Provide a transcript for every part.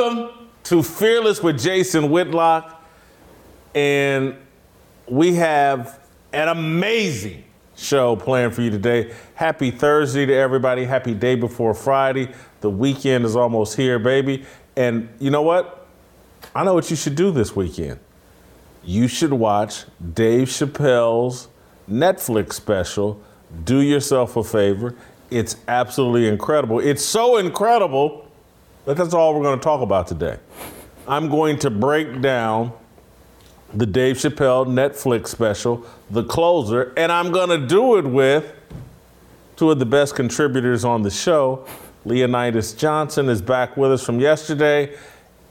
Welcome to Fearless with Jason Whitlock. And we have an amazing show planned for you today. Happy Thursday to everybody. Happy day before Friday. The weekend is almost here, baby. And you know what? I know what you should do this weekend. You should watch Dave Chappelle's Netflix special, Do Yourself a Favor. It's absolutely incredible. It's so incredible that's all we're going to talk about today. I'm going to break down the Dave Chappelle Netflix special, The Closer, and I'm going to do it with two of the best contributors on the show. Leonydus Johnson is back with us from yesterday.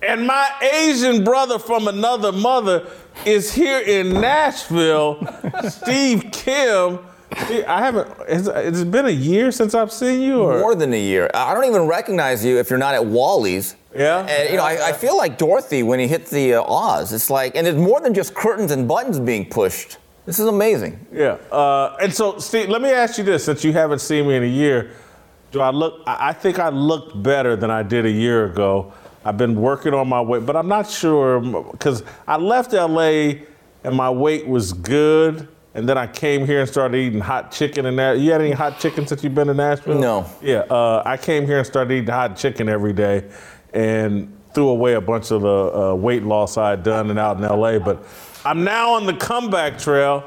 And my Asian brother from another mother is here in Nashville, Steve Kim. I haven't. It's been a year since I've seen you? Or? More than a year. I don't even recognize you if you're not at Wally's. Yeah. And you know, I, I feel like Dorothy when he hit the uh, Oz. It's like, and it's more than just curtains and buttons being pushed. This is amazing. Yeah. Uh, and so, Steve, let me ask you this: since you haven't seen me in a year, do I look? I I think I looked better than I did a year ago. I've been working on my weight, but I'm not sure because I left LA and my weight was good. And then I came here and started eating hot chicken and that. You had any hot chicken since you've been to Nashville? No. Yeah, uh, I came here and started eating hot chicken every day, and threw away a bunch of the uh, weight loss I had done and out in LA. But I'm now on the comeback trail.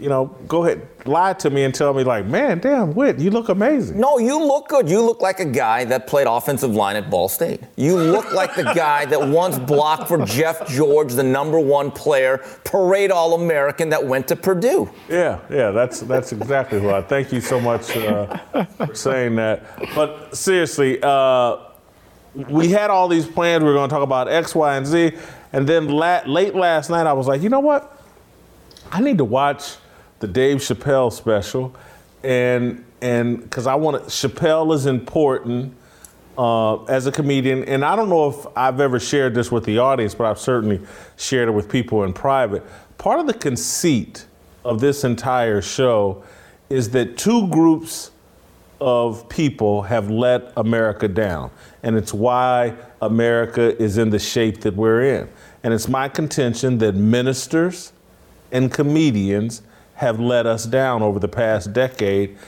You know, go ahead, lie to me and tell me like, man, damn, Whit, you look amazing. No, you look good. You look like a guy that played offensive line at Ball State. You look like the guy that once blocked for Jeff George, the number one player, parade All American that went to Purdue. Yeah, yeah, that's that's exactly who I. Thank you so much uh, for saying that. But seriously, uh, we had all these plans. We were going to talk about X, Y, and Z, and then la- late last night, I was like, you know what? I need to watch the Dave Chappelle special, and and because I want to. Chappelle is important uh, as a comedian, and I don't know if I've ever shared this with the audience, but I've certainly shared it with people in private. Part of the conceit of this entire show is that two groups of people have let America down. And it's why America is in the shape that we're in. And it's my contention that ministers and comedians have let us down over the past decade.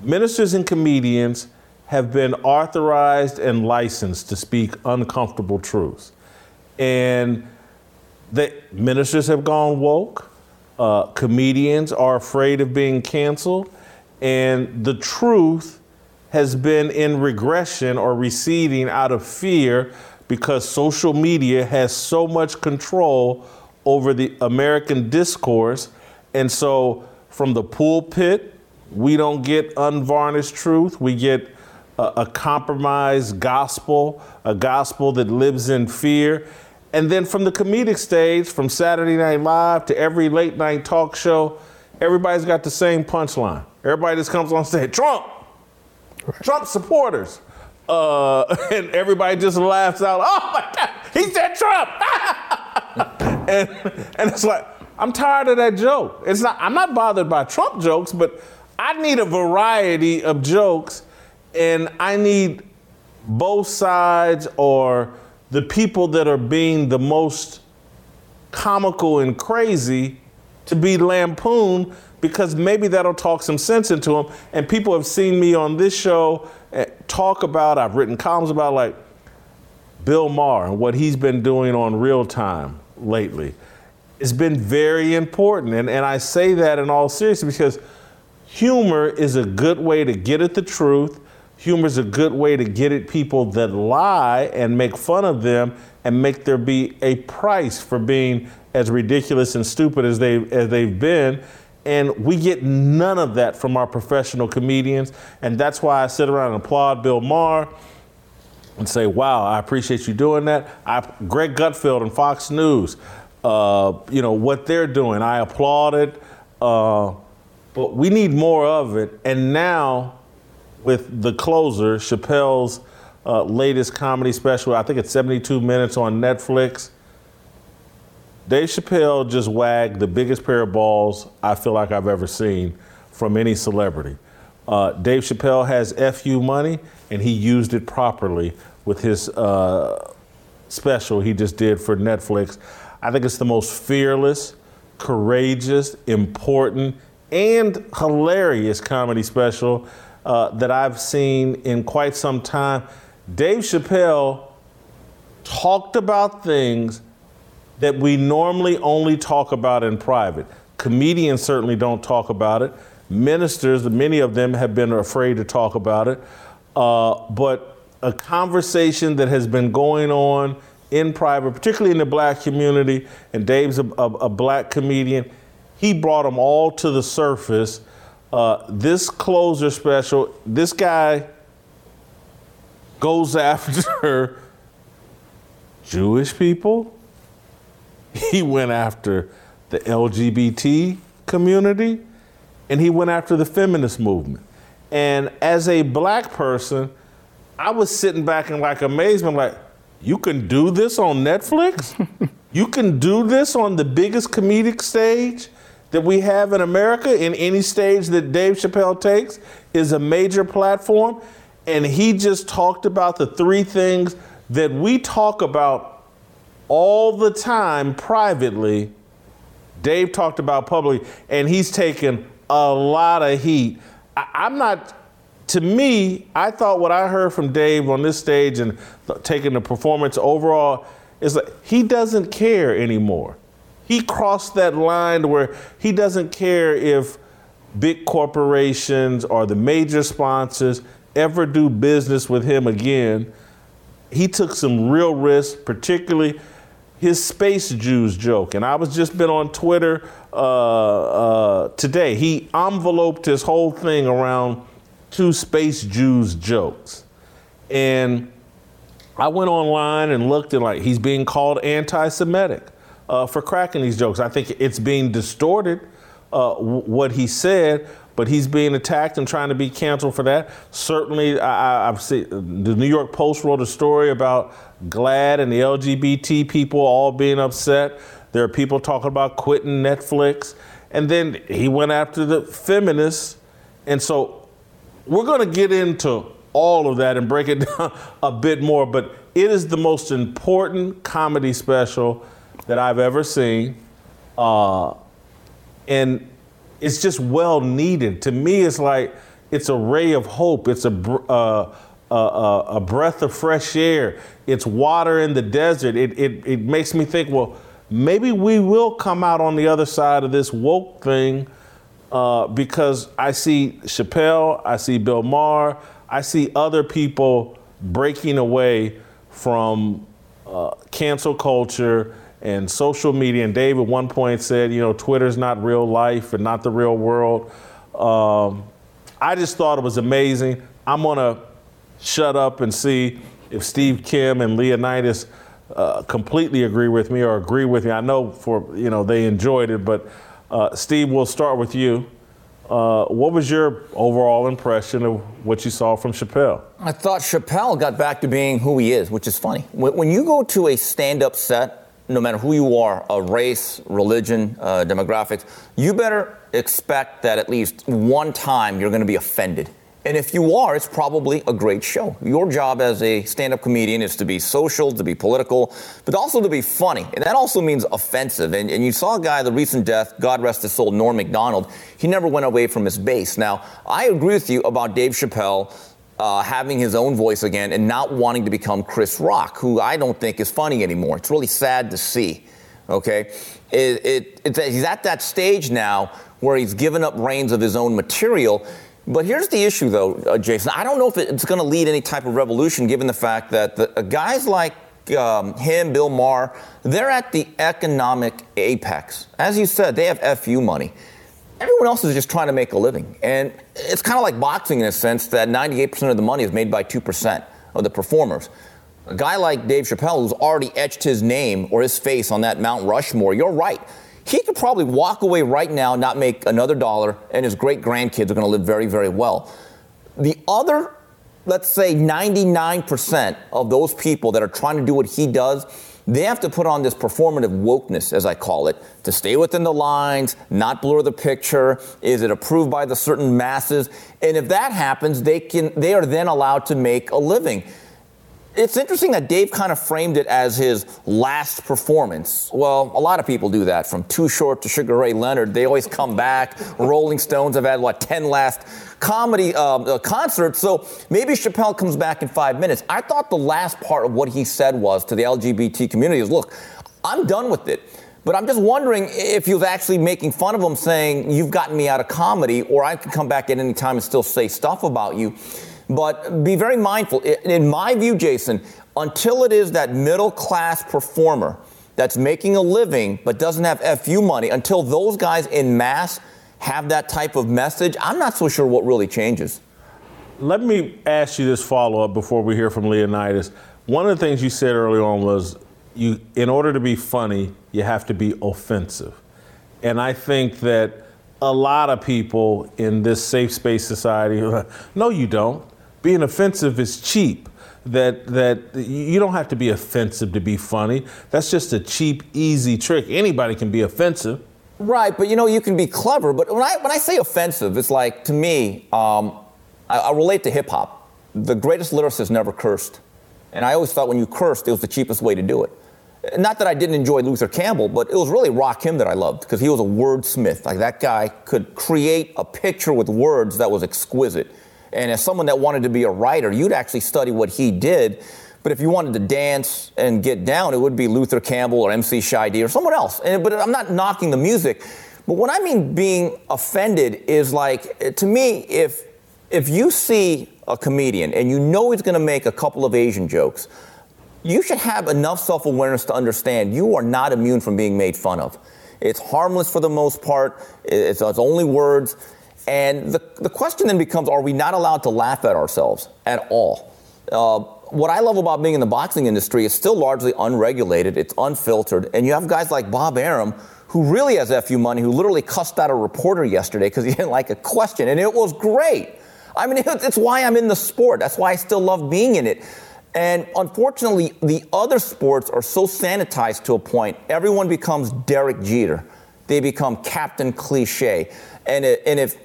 Ministers and comedians have been authorized and licensed to speak uncomfortable truths. And the ministers have gone woke. Uh, comedians are afraid of being canceled. And the truth has been in regression or receding out of fear because social media has so much control over the American discourse. And so from the pulpit, we don't get unvarnished truth. We get a, a compromised gospel, a gospel that lives in fear. And then from the comedic stage, from Saturday Night Live to every late night talk show, everybody's got the same punchline. Everybody just comes on stage, Trump, Trump supporters. Uh, and everybody just laughs out, oh my God, he said Trump. and, and it's like, I'm tired of that joke. It's not, I'm not bothered by Trump jokes, but I need a variety of jokes and I need both sides or the people that are being the most comical and crazy to be lampooned because maybe that'll talk some sense into them. And people have seen me on this show eh, talk about, I've written columns about like Bill Maher and what he's been doing on real time lately. It's been very important. And, and I say that in all seriousness because humor is a good way to get at the truth. Humor is a good way to get at people that lie and make fun of them and make there be a price for being as ridiculous and stupid as they as they've been. And we get none of that from our professional comedians. And that's why I sit around and applaud Bill Maher and say, wow, I appreciate you doing that. I, Greg Gutfeld and Fox News, uh, you know, what they're doing, I applaud it. Uh, but we need more of it. And now, with the closer, Chappelle's uh, latest comedy special, I think it's 72 minutes on Netflix. Dave Chappelle just wagged the biggest pair of balls I feel like I've ever seen from any celebrity. Uh, Dave Chappelle has FU money, and he used it properly with his uh, special he just did for Netflix. I think it's the most fearless, courageous, important, and hilarious comedy special uh, that I've seen in quite some time. Dave Chappelle talked about things that we normally only talk about in private. Comedians certainly don't talk about it. Ministers, many of them have been afraid to talk about it. Uh, but a conversation that has been going on in private, particularly in the black community, and Dave's a, a, a black comedian, he brought them all to the surface. Uh, this closer special, this guy goes after Jewish people. He went after the LGBT community and he went after the feminist movement. And as a black person, I was sitting back in like amazement, like, you can do this on Netflix? you can do this on the biggest comedic stage that we have in America, in any stage that Dave Chappelle takes, is a major platform. And he just talked about the three things that we talk about all the time privately. Dave talked about publicly, and he's taken a lot of heat. I, I'm not to me, I thought what I heard from Dave on this stage and th- taking the performance overall is that he doesn't care anymore. He crossed that line where he doesn't care if big corporations or the major sponsors ever do business with him again. He took some real risks, particularly his space Jews joke. And I was just been on Twitter uh, uh, today. He enveloped his whole thing around two space Jews jokes. And I went online and looked and like he's being called anti-Semitic uh, for cracking these jokes. I think it's being distorted uh, w- what he said, but he's being attacked and trying to be canceled for that. Certainly, I, have seen the New York Post wrote a story about GLAAD and the LGBT people all being upset. There are people talking about quitting Netflix, and then he went after the feminists, and so we're going to get into all of that and break it down a bit more, but it is the most important comedy special that I've ever seen. Uh, and it's just well needed. To me, it's like it's a ray of hope. It's a, uh, a, a, breath of fresh air. It's water in the desert. It, it, it makes me think, well, maybe we will come out on the other side of this woke thing uh, because I see Chappelle, I see Bill Maher, I see other people breaking away from uh, cancel culture and social media. And Dave at one point said, you know, Twitter's not real life and not the real world. Um, I just thought it was amazing. I'm gonna shut up and see if Steve Kim and Leonydus uh, completely agree with me or agree with me. I know for you know they enjoyed it, but uh, Steve, we'll start with you. Uh, what was your overall impression of what you saw from Chappelle? I thought Chappelle got back to being who he is, which is funny. When, you go to a stand up set, no matter who you are, a race, religion, uh, demographics, you better expect that at least one time you're going to be offended. And if you are, it's probably a great show. Your job as a stand up comedian is to be social, to be political, but also to be funny. And that also means offensive. And, and you saw a guy, the recent death, God rest his soul, Norm Macdonald, he never went away from his base. Now, I agree with you about Dave Chappelle. Uh, having his own voice again and not wanting to become Chris Rock, who I don't think is funny anymore. It's really sad to see. Okay, it, it, he's at that stage now where he's given up reins of his own material but here's the issue, though, uh, Jason. I don't know if it's going to lead any type of revolution, given the fact that the, uh, guys like um, him, Bill Maher, they're at the economic apex. As you said, they have FU money. Everyone else is just trying to make a living. And it's kind of like boxing in a sense that 98% of the money is made by 2% of the performers. A guy like Dave Chappelle, who's already etched his name or his face on that Mount Rushmore, you're right he could probably walk away right now, not make another dollar, and his great grandkids are going to live very, very well. The other, let's say 99% of those people that are trying to do what he does, they have to put on this performative wokeness, as I call it, to stay within the lines, not blur the picture. Is it approved by the certain masses? And if that happens, they can they are then allowed to make a living. It's interesting that Dave kind of framed it as his last performance. Well, a lot of people do that, from Too Short to Sugar Ray Leonard. They always come back. Rolling Stones have had, what, 10 last comedy uh, uh, concerts. So maybe Chappelle comes back in five minutes. I thought the last part of what he said was to the LGBT community is look, I'm done with it. But I'm just wondering if he was actually making fun of him, saying, You've gotten me out of comedy, or I could come back at any time and still say stuff about you. But be very mindful. In my view, Jason, until it is that middle class performer that's making a living but doesn't have FU money, until those guys in mass have that type of message, I'm not so sure what really changes. Let me ask you this follow up before we hear from Leonydus. One of the things you said early on was you, in order to be funny, you have to be offensive. And I think that a lot of people in this safe space society, no, you don't. Being offensive is cheap. That that you don't have to be offensive to be funny. That's just a cheap, easy trick. Anybody can be offensive. Right, but you know you can be clever. But when I when I say offensive, it's like to me, um, I, I relate to hip hop. The greatest lyricist never cursed, and I always thought when you cursed, it was the cheapest way to do it. Not that I didn't enjoy Luther Campbell, but it was really Rakim that I loved because he was a wordsmith. Like that guy could create a picture with words that was exquisite. And as someone that wanted to be a writer, you'd actually study what he did. But if you wanted to dance and get down, it would be Luther Campbell or MC Shy D or someone else. And, but I'm not knocking the music. But what I mean being offended is like, to me, if, if you see a comedian and you know he's going to make a couple of Asian jokes, you should have enough self awareness to understand you are not immune from being made fun of. It's harmless for the most part, it's, it's only words. And the, the question then becomes are we not allowed to laugh at ourselves at all? Uh, what I love about being in the boxing industry is still largely unregulated, it's unfiltered, and you have guys like Bob Arum who really has FU money, who literally cussed out a reporter yesterday because he didn't like a question, and it was great. I mean, it's why I'm in the sport. That's why I still love being in it. And unfortunately, the other sports are so sanitized to a point, everyone becomes Derek Jeter. They become Captain Cliche. And, it, and if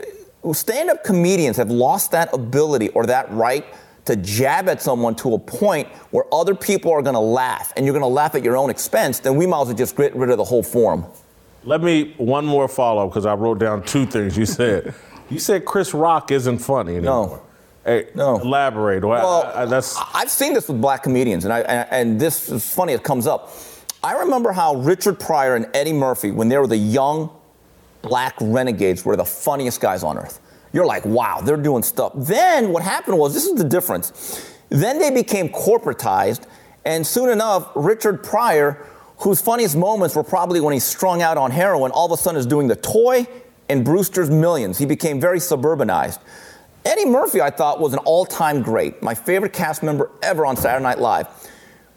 stand up comedians have lost that ability or that right to jab at someone to a point where other people are going to laugh and you're going to laugh at your own expense, then we might as well just get rid of the whole forum. Let me, one more follow up because I wrote down two things you said. you said Chris Rock isn't funny anymore. No. Hey, no. Elaborate. Well, I, I, that's... I've seen this with black comedians, and, I, and this is funny, it comes up. I remember how Richard Pryor and Eddie Murphy, when they were the young black renegades, were the funniest guys on earth. You're like, wow, they're doing stuff. Then what happened was this is the difference. Then they became corporatized, and soon enough, Richard Pryor, whose funniest moments were probably when he strung out on heroin, all of a sudden is doing the toy and Brewster's Millions. He became very suburbanized. Eddie Murphy, I thought, was an all time great, my favorite cast member ever on Saturday Night Live.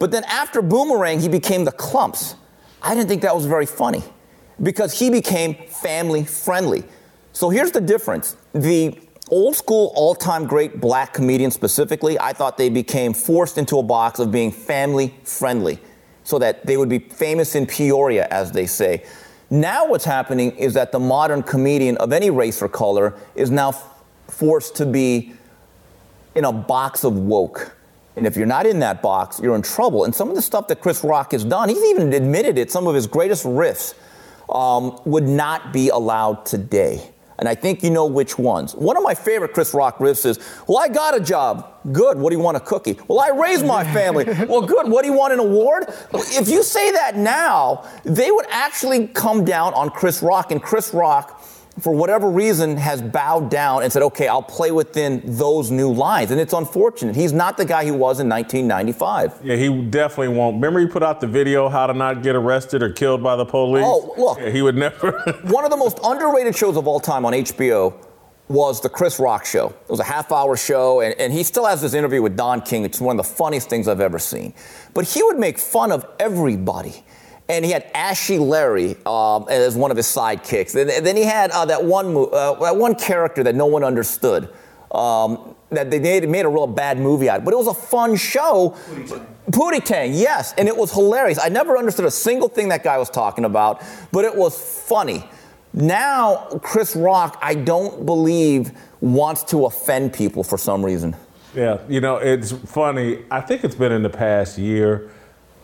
But then after Boomerang, he became the Klumps. I didn't think that was very funny because he became family friendly. So here's the difference. The old school, all time great black comedians specifically, I thought they became forced into a box of being family friendly so that they would be famous in Peoria, as they say. Now, what's happening is that the modern comedian of any race or color is now forced to be in a box of woke. And if you're not in that box, you're in trouble. And some of the stuff that Chris Rock has done, he's even admitted it, some of his greatest riffs um, would not be allowed today. And I think you know which ones. One of my favorite Chris Rock riffs is, Well, I got a job. Good. What do you want? A cookie. Well, I raised my family. well, good. What do you want? An award? If you say that now, they would actually come down on Chris Rock. And Chris Rock for whatever reason, has bowed down and said, okay, I'll play within those new lines. And it's unfortunate. He's not the guy he was in 1995. Yeah, he definitely won't. Remember, he put out the video, How to Not Get Arrested or Killed by the Police? Oh, look. Yeah, he would never. one of the most underrated shows of all time on HBO was the Chris Rock show. It was a half hour show, and, and he still has this interview with Don King, which is one of the funniest things I've ever seen. But he would make fun of everybody and he had Ashy Larry um, as one of his sidekicks. And, then he had uh, that one uh, that one character that no one understood. Um, that they made, made, a real bad movie out of. But it was a fun show. Pootie Tang, yes, and it was hilarious. I never understood a single thing that guy was talking about, but it was funny. Now, Chris Rock, I don't believe wants to offend people for some reason. Yeah, you know, it's funny. I think it's been in the past year.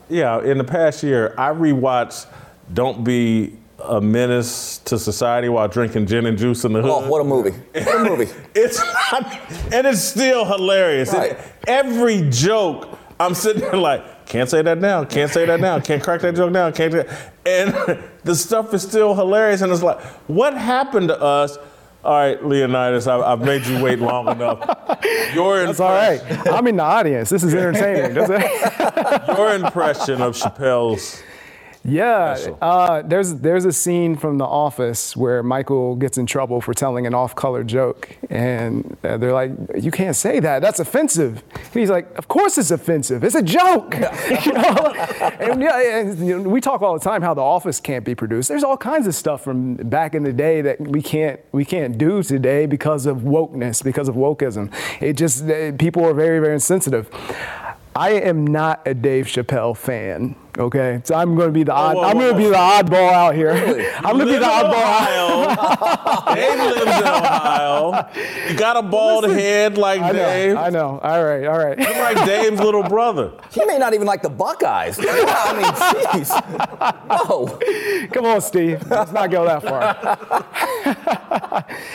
Yeah, in the past year, I rewatched Don't Be a Menace to Society while drinking gin and juice in the oh, hood. Oh, what a movie! What a movie! it's not, and it's still hilarious. Right. And every joke, I'm sitting there like, can't say that now, can't say that now, can't crack that joke now, can't. do- And the stuff is still hilarious, and it's like, what happened to us? All right, Leonydus, I, I've made you wait long enough. Your That's all right. I'm in the audience. This is entertaining. Your impression of Chappelle's. Yeah, uh, there's there's a scene from The Office where Michael gets in trouble for telling an off-color joke, and uh, they're like, "You can't say that. That's offensive." And he's like, "Of course it's offensive. It's a joke." you know? And, yeah, and, you know, we talk all the time how The Office can't be produced. There's all kinds of stuff from back in the day that we can't we can't do today because of wokeness, because of wokeism. It just uh, people are very very insensitive. I am not a Dave Chappelle fan. Okay, so I'm going to be the odd. whoa, I'm going to be the oddball out here. I'm going to be the oddball. out. Ohio. Dave lives in Ohio. You got a bald head like I know. Dave. I know. All right. All right. You're like Dave's little brother. He may not even like the Buckeyes. I mean, jeez. No. Come on, Steve. Let's not go that far.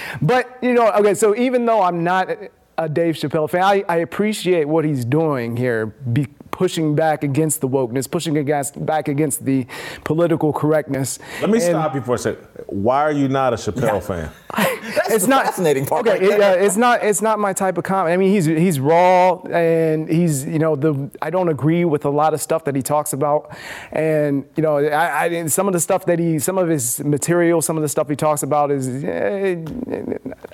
but you know, okay. So even though I'm not a Dave Chappelle fan, I, I appreciate what he's doing here, be pushing back against the wokeness, pushing against back against the political correctness. Let me And- stop you for a second. Why are you not a Chappelle fan? That's it's the not fascinating part. Okay, right it, uh, it's not it's not my type of comedy. I mean, he's he's raw and he's you know the I don't agree with a lot of stuff that he talks about, and you know I, I some of the stuff that he some of his material, some of the stuff he talks about is eh,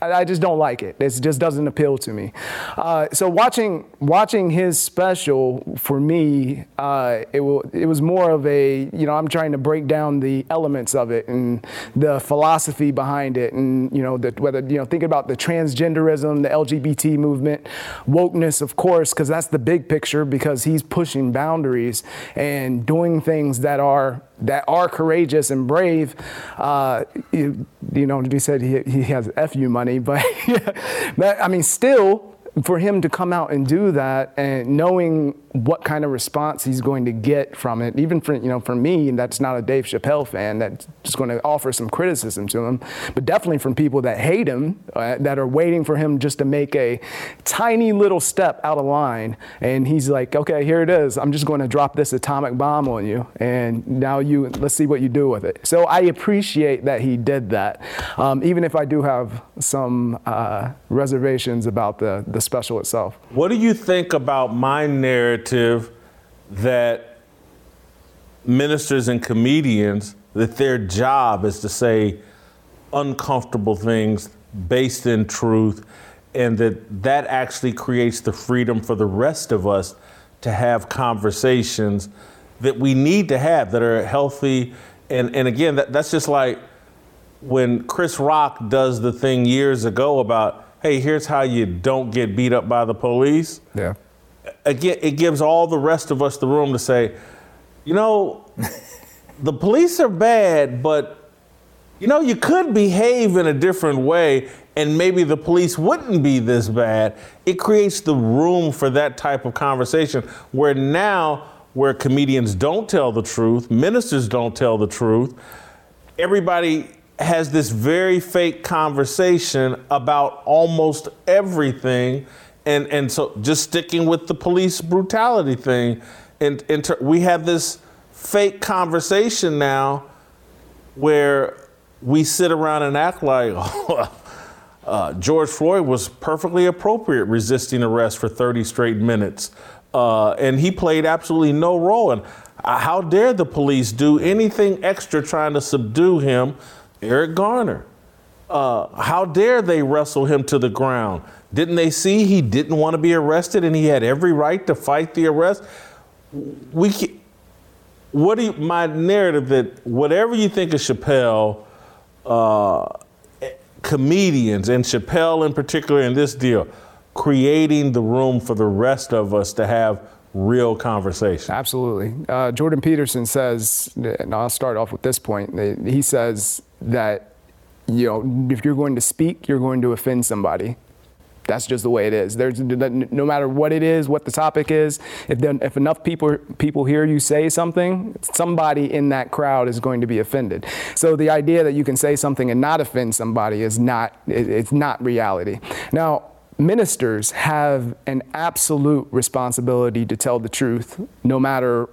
I, I just don't like it. It just doesn't appeal to me. Uh, so watching watching his special for me, uh, it it was more of a you know I'm trying to break down the elements of it and the philosophy behind it, and you know the, whether you know thinking about the transgenderism, the LGBT movement, wokeness, of course, because that's the big picture. Because he's pushing boundaries and doing things that are that are courageous and brave. Uh, you, you know, he said he, he has fu money, but, but I mean, still for him to come out and do that and knowing what kind of response he's going to get from it, even for you know for me, that's not a Dave Chappelle fan, that's just going to offer some criticism to him, but definitely from people that hate him, uh, that are waiting for him just to make a tiny little step out of line, and he's like, okay, here it is, I'm just going to drop this atomic bomb on you, and now you let's see what you do with it. So I appreciate that he did that, um, even if I do have some uh, reservations about the the special itself. What do you think about my narrative that ministers and comedians that their job is to say uncomfortable things based in truth and that that actually creates the freedom for the rest of us to have conversations that we need to have that are healthy and and again that, that's just like when Chris Rock does the thing years ago about hey here's how you don't get beat up by the police Yeah. again, it gives all the rest of us the room to say, you know, the police are bad, but you know, you could behave in a different way and maybe the police wouldn't be this bad. It creates the room for that type of conversation where now, where comedians don't tell the truth, ministers don't tell the truth, everybody has this very fake conversation about almost everything and and so just sticking with the police brutality thing and, and ter- we have this fake conversation now where we sit around and act like uh, George Floyd was perfectly appropriate resisting arrest for 30 straight minutes. Uh, and he played absolutely no role. And uh, how dare the police do anything extra trying to subdue him, Eric Garner? Uh, how dare they wrestle him to the ground? Didn't they see he didn't want to be arrested and he had every right to fight the arrest? We, what do you, my narrative that whatever you think of Chappelle, uh, comedians and Chappelle in particular in this deal, creating the room for the rest of us to have real conversation. Absolutely. Uh, Jordan Peterson says, and I'll start off with this point. He says that you know if you're going to speak, you're going to offend somebody. That's just the way it is. There's no matter what it is, what the topic is. If if enough people people hear you say something, somebody in that crowd is going to be offended. So the idea that you can say something and not offend somebody is not it's not reality. Now ministers have an absolute responsibility to tell the truth no matter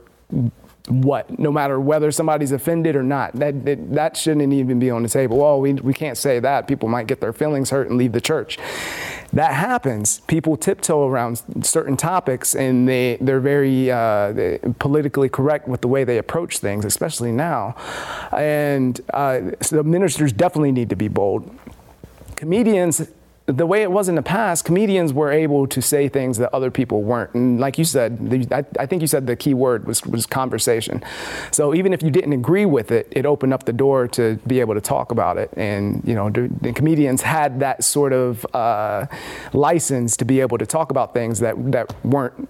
what, no matter whether somebody's offended or not. That, that, that shouldn't even be on the table. Well, we, we can't say that. People might get their feelings hurt and leave the church. That happens. People tiptoe around certain topics and they, they're very uh, politically correct with the way they approach things, especially now. And uh, so ministers definitely need to be bold. Comedians the way it was in the past, comedians were able to say things that other people weren't. And like you said, the, I, I, think you said the key word was, was conversation. So even if you didn't agree with it, it opened up the door to be able to talk about it. And, you know, the, the comedians had that sort of uh, license to be able to talk about things that, that weren't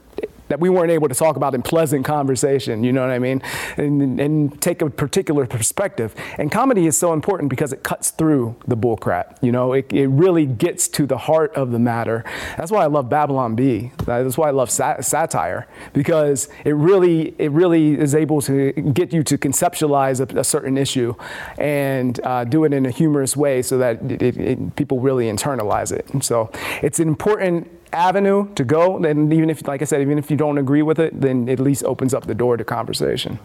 that we weren't able to talk about in pleasant conversation, you know what I mean? And, and take a particular perspective. And comedy is so important because it cuts through the bullcrap, you know? It, it really gets to the heart of the matter. That's why I love Babylon Bee. That's why I love sat- satire because it really, it really is able to get you to conceptualize a, a certain issue and uh, do it in a humorous way so that it, it, people really internalize it. And so it's important avenue to go. And even if, like I said, even if you don't agree with it, then it at least opens up the door to conversation.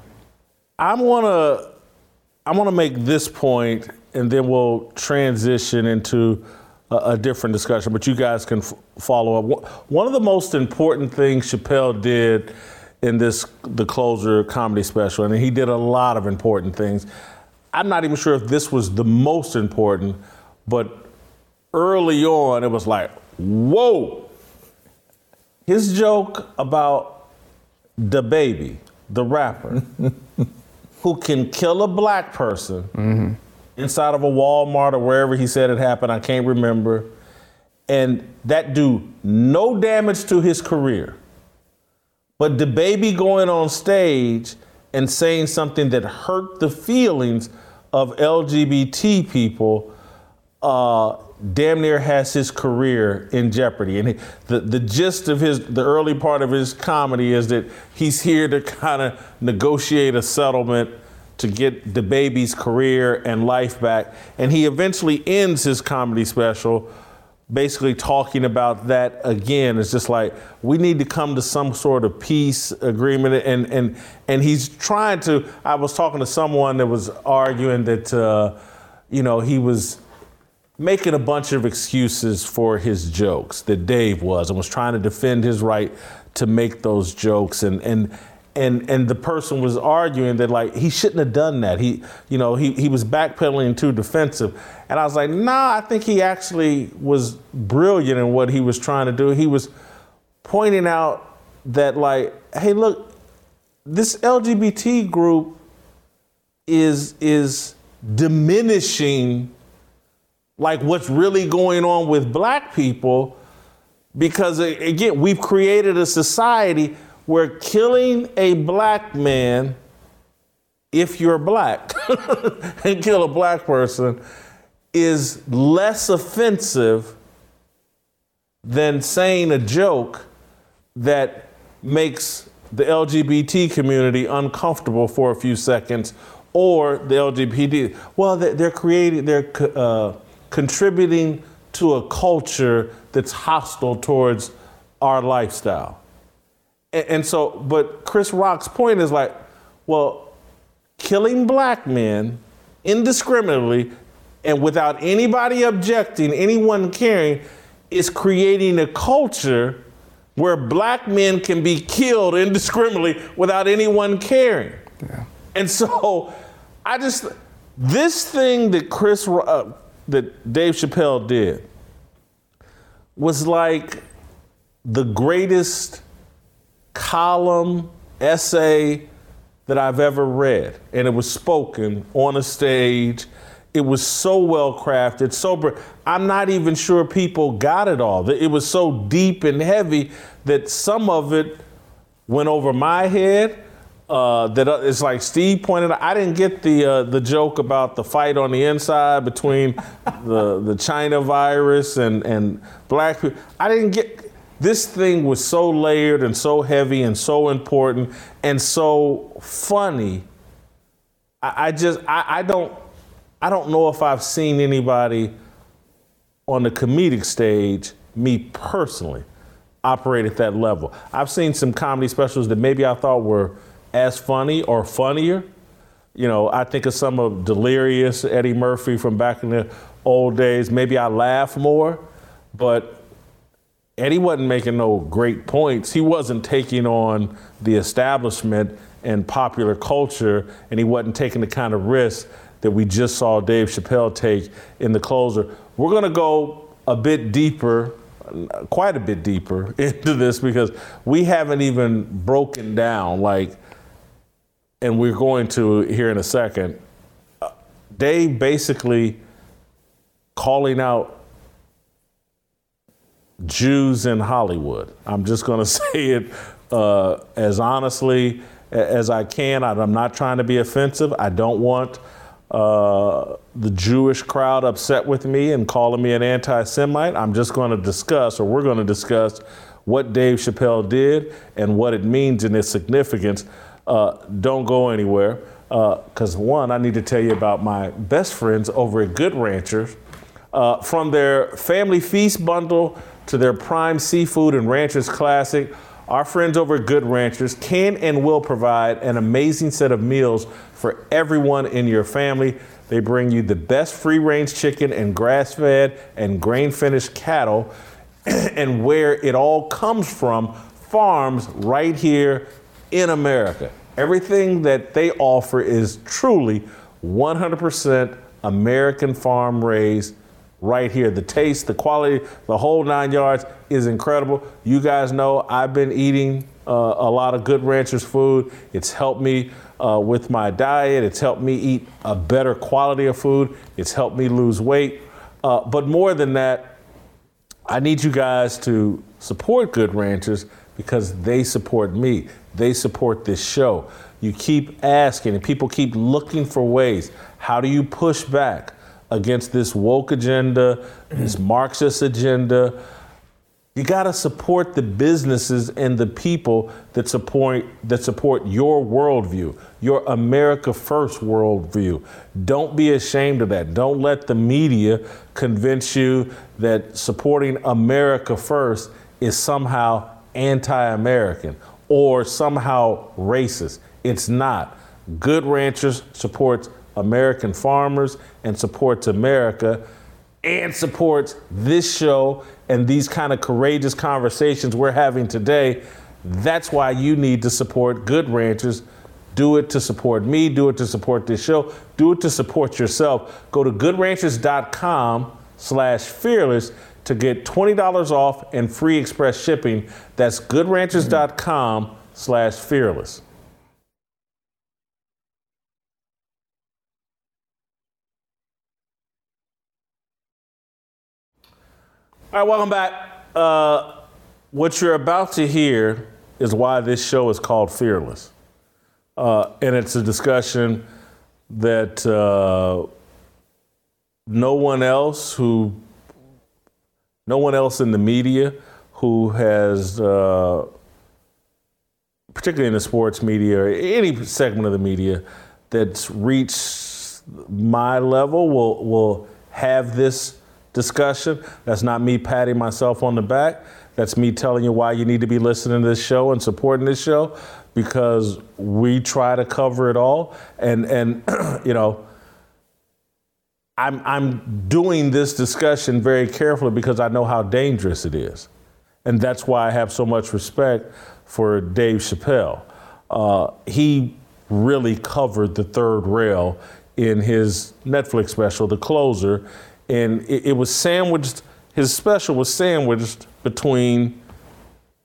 I want to, I want to make this point, and then we'll transition into a, a different discussion. But you guys can f- follow up. One of the most important things Chappelle did in this the closer comedy special, and he did a lot of important things. I'm not even sure if this was the most important, but early on it was like, whoa, his joke about the baby, the rapper, who can kill a black person mm-hmm. inside of a Walmart or wherever he said it happened, I can't remember, and that do no damage to his career. But the baby going on stage and saying something that hurt the feelings of LGBT people uh, damn near has his career in jeopardy. And he, the, the gist of his, the early part of his comedy is that he's here to kind of negotiate a settlement to get the baby's career and life back. And he eventually ends his comedy special basically talking about that again. It's just like we need to come to some sort of peace agreement, and and and he's trying to. I was talking to someone that was arguing that uh, you know he was making a bunch of excuses for his jokes that Dave was and was trying to defend his right to make those jokes and and and and the person was arguing that like he shouldn't have done that. He you know he he was backpedaling too defensive. And I was like, "Nah, I think he actually was brilliant in what he was trying to do. He was pointing out that like, hey, look, this LGBT group is is diminishing like what's really going on with black people because again we've created a society where killing a black man if you're black and kill a black person is less offensive than saying a joke that makes the LGBT community uncomfortable for a few seconds or the LGBT. Well, they're creating, they're uh, contributing to a culture that's hostile towards our lifestyle. And, and so, but Chris Rock's point is like, well, killing black men indiscriminately and without anybody objecting, anyone caring, is creating a culture where black men can be killed indiscriminately without anyone caring. Yeah. And so I just, this thing that Chris, uh, that Dave Chappelle did was like the greatest column essay that I've ever read. And it was spoken on a stage. It was so well crafted, so I'm not even sure people got it all. It was so deep and heavy that some of it went over my head. Uh, that uh, it's like Steve pointed out. I didn't get the uh, the joke about the fight on the inside between the the China virus and and black people. I didn't get. This thing was so layered and so heavy and so important and so funny. I, I just I, I don't I don't know if I've seen anybody on the comedic stage, me personally, operate at that level. I've seen some comedy specials that maybe I thought were as funny or funnier. You know, I think of some of Delirious, Eddie Murphy from back in the old days. Maybe I laugh more, but Eddie wasn't making no great points. He wasn't taking on the establishment and popular culture, and he wasn't taking the kind of risk that we just saw Dave Chappelle take in the closer. We're going to go a bit deeper, quite a bit deeper into this because we haven't even broken down like and we're going to here in a second, Dave basically calling out Jews in Hollywood. I'm just going to say it uh, as honestly as I can. I'm not trying to be offensive. I don't want uh, the Jewish crowd upset with me and calling me an anti Semite. I'm just going to discuss, or we're going to discuss, what Dave Chappelle did and what it means and its significance uh, don't go anywhere. Because, uh, one, I need to tell you about my best friends over at Good Ranchers. Uh, from their family feast bundle to their prime seafood and Ranchers Classic, our friends over at Good Ranchers can and will provide an amazing set of meals for everyone in your family. They bring you the best free range chicken and grass fed and grain finished cattle, and where it all comes from farms right here in America. Everything that they offer is truly 100% American farm raised right here. The taste, the quality, the whole nine yards is incredible. You guys know I've been eating uh, a lot of Good Ranchers food. It's helped me uh, with my diet, it's helped me eat a better quality of food, it's helped me lose weight. Uh, but more than that, I need you guys to support Good Ranchers because they support me. They support this show. You keep asking, and people keep looking for ways. How do you push back against this woke agenda, this mm. Marxist agenda? You got to support the businesses and the people that support that support your worldview, your America First worldview. Don't be ashamed of that. Don't let the media convince you that supporting America First is somehow anti-American or somehow racist. It's not. Good Ranchers supports American farmers and supports America and supports this show and these kind of courageous conversations we're having today. That's why you need to support Good Ranchers. Do it to support me, do it to support this show, do it to support yourself. Go to goodranchers.com slash fearless to get $20 off and free express shipping. That's goodranchers.com slash fearless. All right, welcome back. Uh, what you're about to hear is why this show is called Fearless. Uh, and it's a discussion that uh, no one else who, no one else in the media who has, uh, particularly in the sports media or any segment of the media that's reached my level will will have this discussion. That's not me patting myself on the back. That's me telling you why you need to be listening to this show and supporting this show because we try to cover it all. And and you know, I'm I'm doing this discussion very carefully because I know how dangerous it is. And that's why I have so much respect for Dave Chappelle. Uh, he really covered the third rail in his Netflix special, The Closer, and it, it was sandwiched. His special was sandwiched between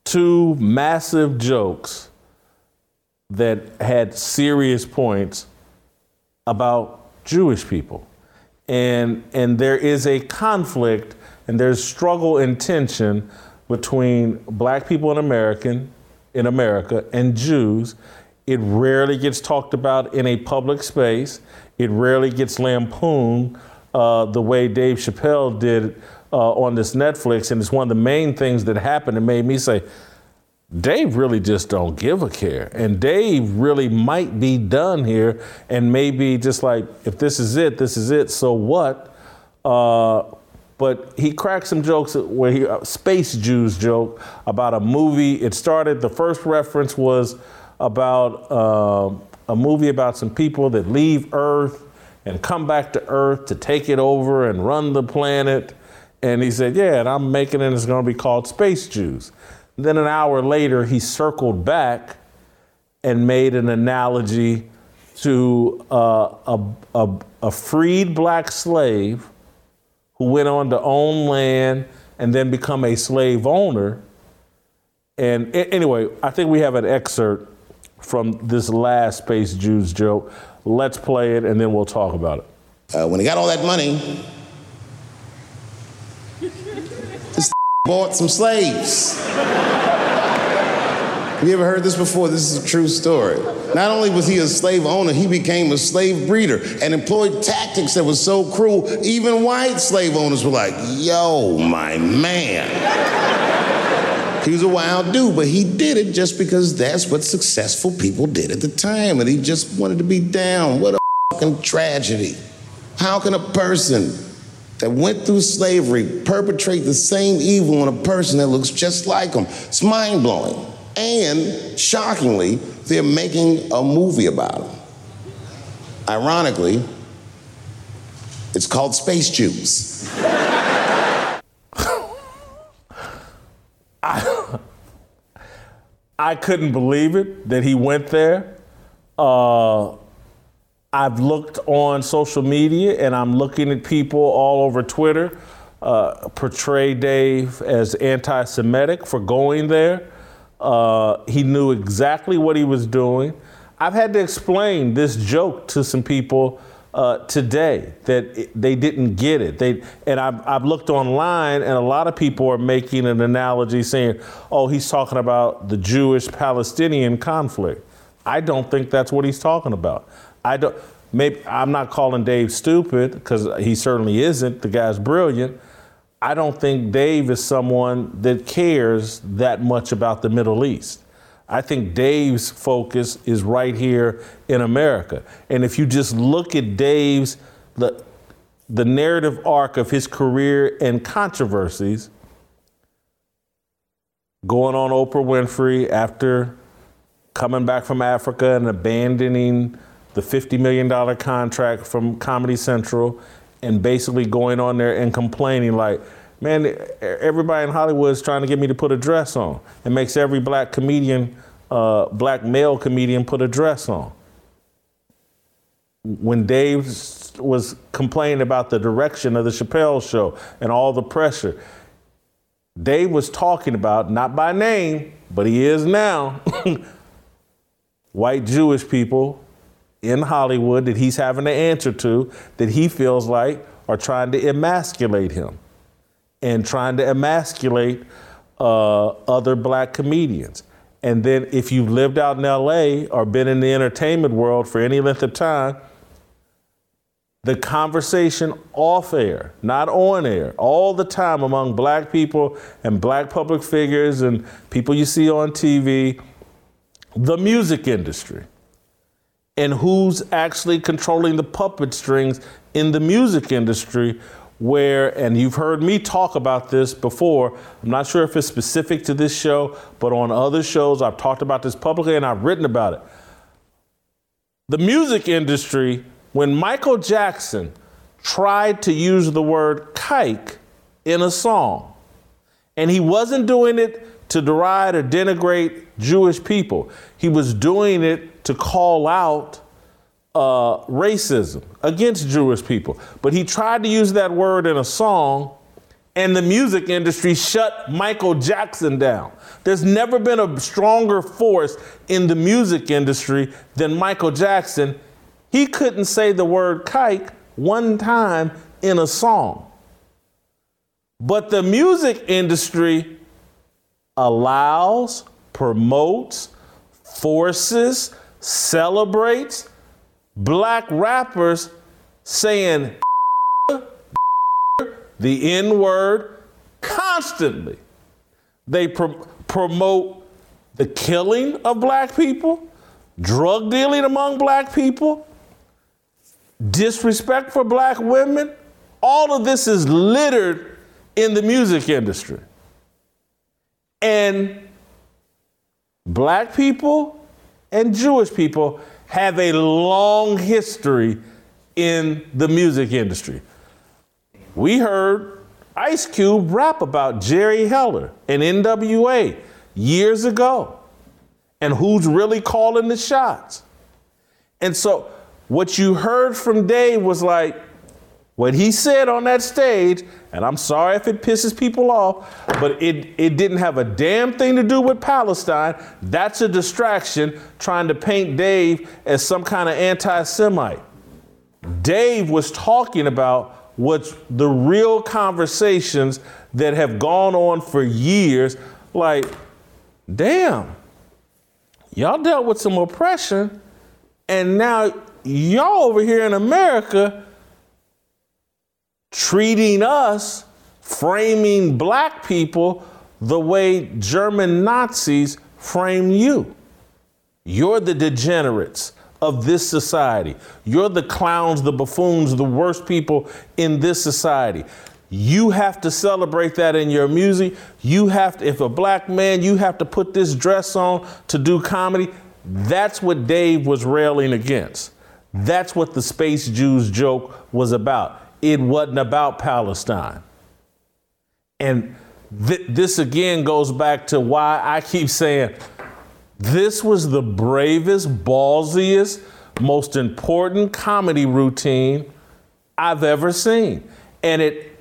two massive jokes that had serious points about Jewish people. And, and there is a conflict and there's struggle and tension between black people in American in America and Jews It rarely gets talked about in a public space. It rarely gets lampooned uh, the way Dave Chappelle did uh, on this Netflix. And it's one of the main things that happened that made me say, Dave really just don't give a care. And Dave really might be done here and maybe just like, if this is it, this is it, so what? Uh, but he cracked some jokes where he, uh, Space Jews joke about a movie. It started, the first reference was about uh, a movie about some people that leave Earth and come back to Earth to take it over and run the planet. And he said, Yeah, and I'm making it, it's gonna be called Space Jews. Then an hour later, he circled back and made an analogy to uh, a, a, a freed black slave who went on to own land and then become a slave owner. And anyway, I think we have an excerpt from this last Space Jews joke. Let's play it and then we'll talk about it. Uh, when he got all that money, bought some slaves. Have you ever heard this before? This is a true story. Not only was he a slave owner, he became a slave breeder and employed tactics that were so cruel, even white slave owners were like, yo, my man. He was a wild dude, but he did it just because that's what successful people did at the time, and he just wanted to be down. What a fucking tragedy. How can a person that went through slavery perpetrate the same evil on a person that looks just like them. It's mind blowing. And shockingly, they're making a movie about him. Ironically, it's called Space Jews. I, I couldn't believe it that he went there. Uh, I've looked on social media and I'm looking at people all over Twitter uh, portray Dave as anti Semitic for going there. Uh, he knew exactly what he was doing. I've had to explain this joke to some people uh, today that they didn't get it. They and I've, I've looked online, and a lot of people are making an analogy saying, "Oh, he's talking about the Jewish-Palestinian conflict." I don't think that's what he's talking about. I don't. Maybe I'm not calling Dave stupid because he certainly isn't. The guy's brilliant. I don't think Dave is someone that cares that much about the Middle East. I think Dave's focus is right here in America. And if you just look at Dave's the, the narrative arc of his career and controversies, going on Oprah Winfrey after coming back from Africa and abandoning the $50 million contract from Comedy Central and basically going on there and complaining like, man, everybody in Hollywood is trying to get me to put a dress on. It makes every black comedian, uh, black male comedian, put a dress on. When Dave was complaining about the direction of the Chappelle show and all the pressure, Dave was talking about, not by name, but he is now, white Jewish people in Hollywood that he's having to answer to that he feels like are trying to emasculate him and trying to emasculate uh, other black comedians. And then if you've lived out in LA or been in the entertainment world for any length of time, the conversation off air, not on air, all the time among black people and black public figures and people you see on TV, the music industry, and who's actually controlling the puppet strings in the music industry where, and you've heard me talk about this before, I'm not sure if it's specific to this show, but on other shows, I've talked about this publicly and I've written about it. The music industry, when Michael Jackson tried to use the word kike in a song, and he wasn't doing it to deride or denigrate Jewish people, he was doing it to call out uh, racism against Jewish people. But he tried to use that word in a song, and the music industry shut Michael Jackson down. There's never been a stronger force in the music industry than Michael Jackson. He couldn't say the word kike one time in a song. But the music industry allows, promotes, forces, celebrates black rappers saying the N word constantly. They pro- promote the killing of black people, drug dealing among black people, disrespect for black women. All of this is littered in the music industry. And black people and Jewish people have a long history in the music industry. We heard Ice Cube rap about Jerry Heller and NWA years ago and who's really calling the shots. And so what you heard from Dave was like what he said on that stage, and I'm sorry if it pisses people off, but it, it didn't have a damn thing to do with Palestine. That's a distraction trying to paint Dave as some kind of anti Semite. Dave was talking about what's the real conversations that have gone on for years. Like, damn, y'all dealt with some oppression, and now y'all over here in America treating us, framing black people the way German Nazis frame you. You're the degenerates of this society. You're the clowns, the buffoons, the worst people in this society. You have to celebrate that in your music. You have to, if a black man, you have to put this dress on to do comedy. That's what Dave was railing against. That's what the Space Jews joke was about. It wasn't about Palestine. And th- this again goes back to why I keep saying this was the bravest, ballsiest, most important comedy routine I've ever seen. And it,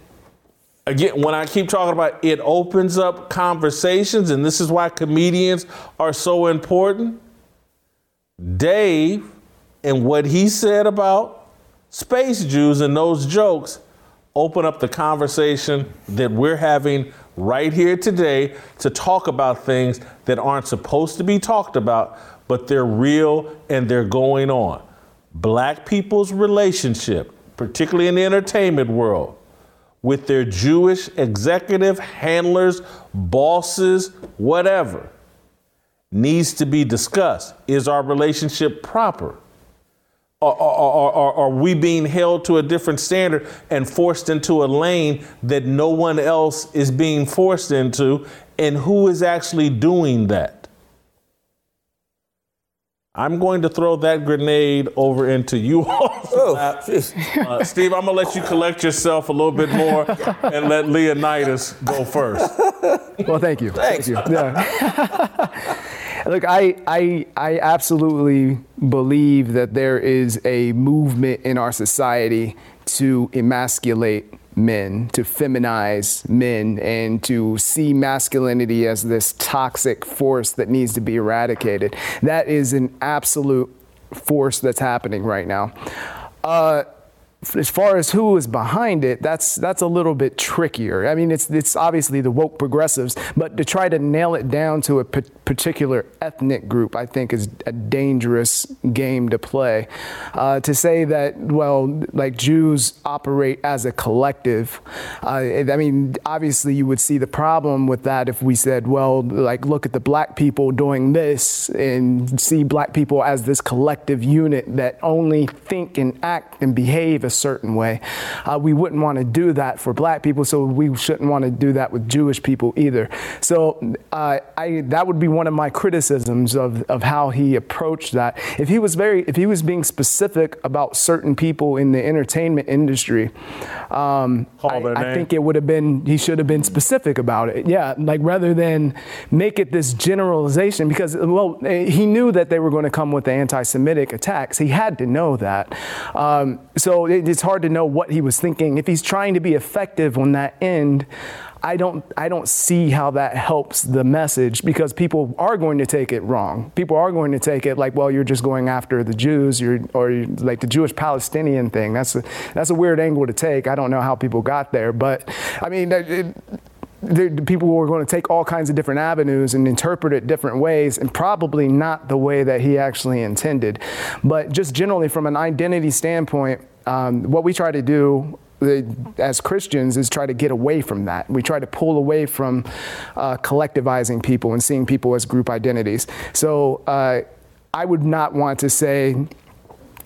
again, when I keep talking about it opens up conversations, and this is why comedians are so important. Dave and what he said about space Jews and those jokes open up the conversation that we're having right here today to talk about things that aren't supposed to be talked about, but they're real and they're going on. Black people's relationship, particularly in the entertainment world, with their Jewish executive handlers, bosses, whatever, needs to be discussed. Is our relationship proper? Are we being held to a different standard and forced into a lane that no one else is being forced into? And who is actually doing that? I'm going to throw that grenade over into you all. Oh, uh, Steve, I'm going to let you collect yourself a little bit more and let Leonydus go first. Well, thank you. Thanks. Thank you. Yeah. Look, I, I, I absolutely believe that there is a movement in our society to emasculate men, to feminize men, and to see masculinity as this toxic force that needs to be eradicated. That is an absolute force that's happening right now. Uh, as far as who is behind it, that's that's a little bit trickier. I mean, it's it's obviously the woke progressives, but to try to nail it down to a particular ethnic group, I think is a dangerous game to play. Uh, to say that, well, like Jews operate as a collective, uh, I mean, obviously you would see the problem with that if we said, well, like look at the black people doing this and see black people as this collective unit that only think and act and behave a certain way. Uh, we wouldn't want to do that for black people, so we shouldn't want to do that with Jewish people either. So uh, I, that would be one of my criticisms of, of how he approached that. If he was very, if he was being specific about certain people in the entertainment industry, um, I, I think it would have been, he should have been specific about it. Yeah, like rather than make it this generalization, because, well, he knew that they were going to come with the anti Semitic attacks. He had to know that. Um, so it's hard to know what he was thinking. If he's trying to be effective on that end, I don't, I don't see how that helps the message because people are going to take it wrong. People are going to take it like, well, you're just going after the Jews, you're, or like the Jewish Palestinian thing. That's a, that's a weird angle to take. I don't know how people got there, but I mean, it, people were going to take all kinds of different avenues and interpret it different ways, and probably not the way that he actually intended. But just generally, from an identity standpoint, um, what we try to do as Christians is try to get away from that. We try to pull away from uh, collectivizing people and seeing people as group identities. So uh, I would not want to say,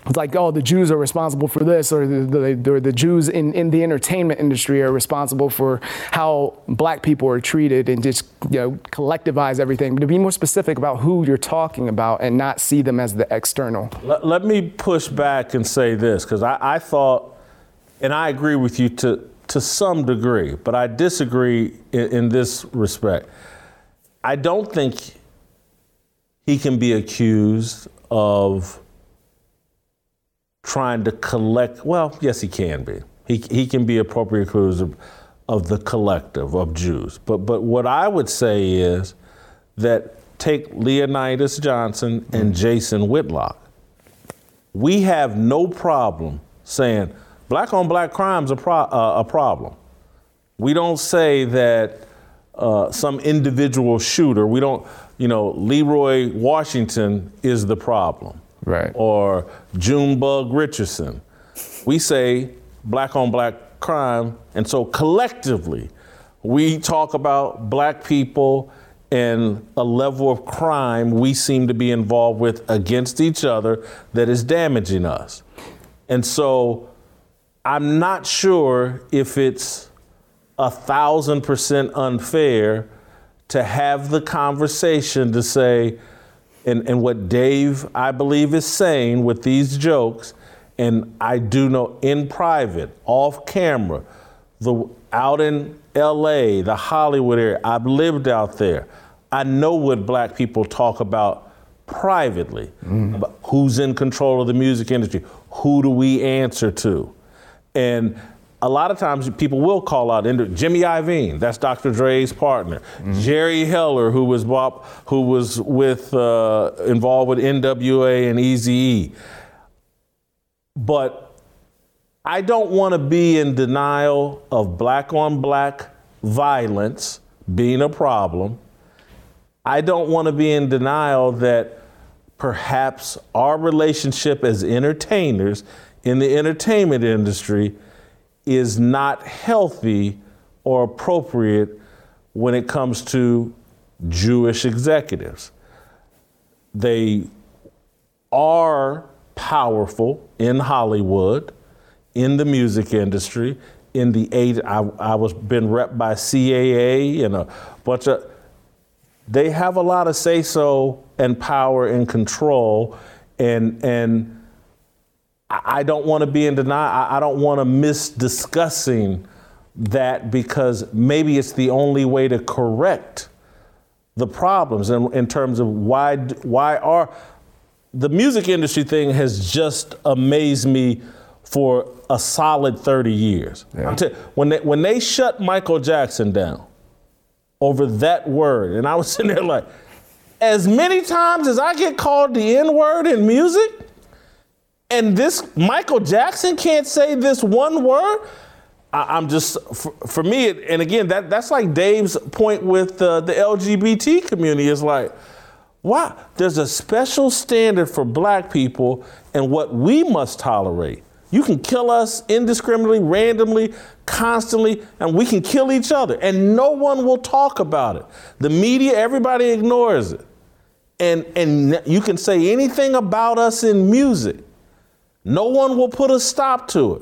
it's like, oh, the Jews are responsible for this, or the, the, the Jews in, in the entertainment industry are responsible for how black people are treated, and just you know collectivize everything. But to be more specific about who you're talking about, and not see them as the external. Let, let me push back and say this, because I, I thought, and I agree with you to to some degree, but I disagree in, in this respect. I don't think he can be accused of trying to collect. Well, yes, he can be. He, he can be appropriate accused of, of the collective of Jews. But but what I would say is that take Leonydus Johnson and Jason Whitlock. We have no problem saying black on black crime is a, pro, uh, a problem. We don't say that uh, some individual shooter, we don't, you know, Leroy Washington is the problem right. or Junebug Richardson. We say black on black crime, and so collectively, we talk about black people and a level of crime we seem to be involved with against each other that is damaging us. And so I'm not sure if it's a thousand percent unfair to have the conversation to say, and, and what Dave, I believe, is saying with these jokes, and I do know in private, off camera, the out in LA, the Hollywood area, I've lived out there. I know what black people talk about privately. Mm. About who's in control of the music industry? Who do we answer to? And a lot of times people will call out Jimmy Iovine, that's Dr. Dre's partner. Mm-hmm. Jerry Heller, who was Bob, who was with uh, involved with NWA and Eazy-E. But I don't want to be in denial of black on black violence being a problem. I don't want to be in denial that perhaps our relationship as entertainers in the entertainment industry is not healthy or appropriate when it comes to Jewish executives. They are powerful in Hollywood, in the music industry, in the age I, I was been rep by CAA and a bunch of they have a lot of say so and power and control and and I don't want to be in denial. I don't want to miss discussing that because maybe it's the only way to correct the problems in, in terms of why why are the music industry thing has just amazed me for a solid 30 years. Yeah. When they when they shut Michael Jackson down over that word, and I was sitting there like, as many times as I get called the N word in music, and this Michael Jackson can't say this one word. I, am just for, for, me, and again, that that's like Dave's point with uh, the LGBT community is like, wow, there's a special standard for black people and what we must tolerate. You can kill us indiscriminately, randomly, constantly, and we can kill each other, and no one will talk about it. The media, everybody ignores it. And, and you can say anything about us in music. No one will put a stop to it.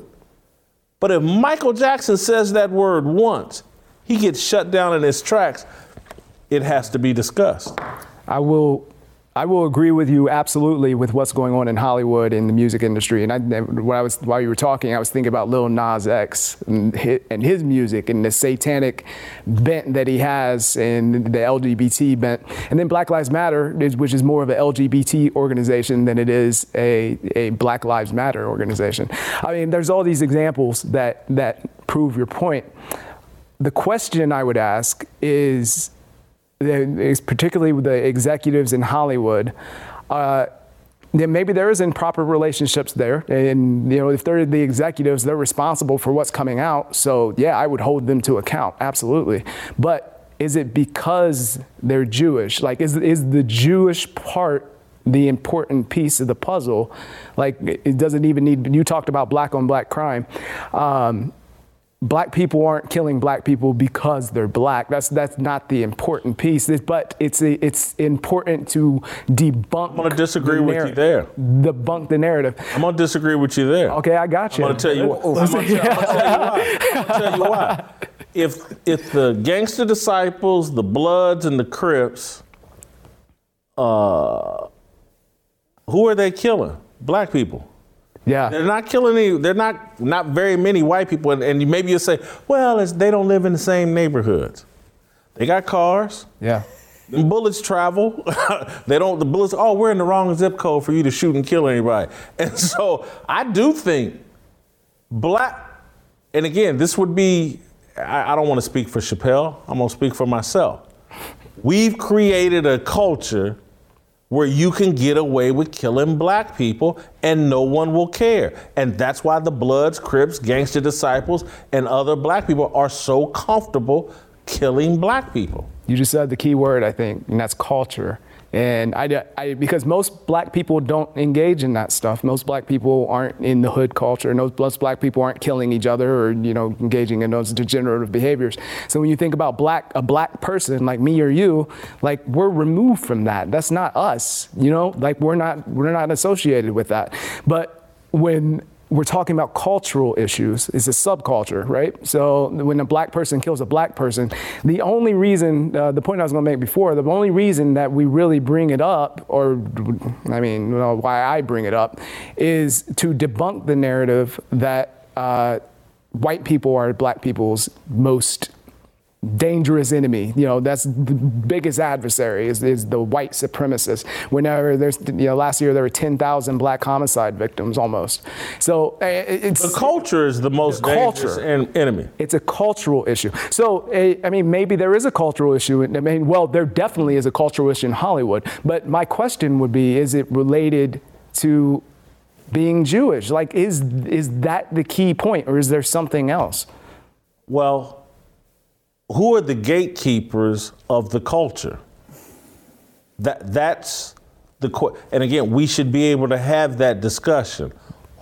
But if Michael Jackson says that word once, he gets shut down in his tracks. It has to be discussed. I will I will agree with you absolutely with what's going on in Hollywood in the music industry. And I, when I was while you were talking, I was thinking about Lil Nas X and his, music and the satanic bent that he has and the LGBT bent. And then Black Lives Matter, which is more of an LGBT organization than it is a, a Black Lives Matter organization. I mean, there's all these examples that that prove your point. The question I would ask is particularly with the executives in Hollywood, uh, then maybe there is improper relationships there, and you know if they're the executives, they're responsible for what's coming out. So yeah, I would hold them to account, absolutely. But is it because they're Jewish? Like, is is the Jewish part the important piece of the puzzle? Like, it doesn't even need. You talked about black on black crime. Um, black people aren't killing black people because they're black. That's that's not the important piece. But it's it's important to debunk. I'm gonna disagree the with you there. Debunk the narrative. I'm gonna disagree with you there. Okay, I got you. I'm gonna tell you. I'm gonna I'm gonna tell you why. I'm gonna tell you why. If if the gangster disciples, the Bloods, and the Crips, uh, who are they killing? Black people. Yeah. They're not killing any. They're not not very many white people. And, and maybe you'll say, well, it's, they don't live in the same neighborhoods. They got cars. Yeah. The bullets travel. they don't. The bullets. Oh, we're in the wrong zip code for you to shoot and kill anybody. And so I do think black. And again, this would be. I, I don't want to speak for Chappelle. I'm gonna speak for myself. We've created a culture where you can get away with killing black people and no one will care. And that's why the Bloods, Crips, Gangster Disciples, and other black people are so comfortable killing black people. You just said the key word, I think, and that's culture. And I, I, because most black people don't engage in that stuff. Most black people aren't in the hood culture. Most black people aren't killing each other or you know engaging in those degenerative behaviors. So when you think about black, a black person like me or you, like we're removed from that. That's not us. You know, like we're not we're not associated with that. But when we're talking about cultural issues. It's a subculture, right? So when a black person kills a black person, the only reason, uh, the point I was going to make before, the only reason that we really bring it up, or I mean, why I bring it up, is to debunk the narrative that uh, white people are black people's most dangerous enemy. You know, that's the biggest adversary is, is the white supremacist. Whenever there's, you know, last year there were 10,000 black homicide victims almost. So uh, it's The culture is the most The dangerous en- enemy. it's a cultural issue. So, eh, I mean, maybe there is a cultural issue. I mean, well, there definitely is a cultural issue in Hollywood. But my question would be is it related to being Jewish? Like, is, is that the key point, or is there something else? Well, who are the gatekeepers of the culture? That that's the and again, we should be able to have that discussion.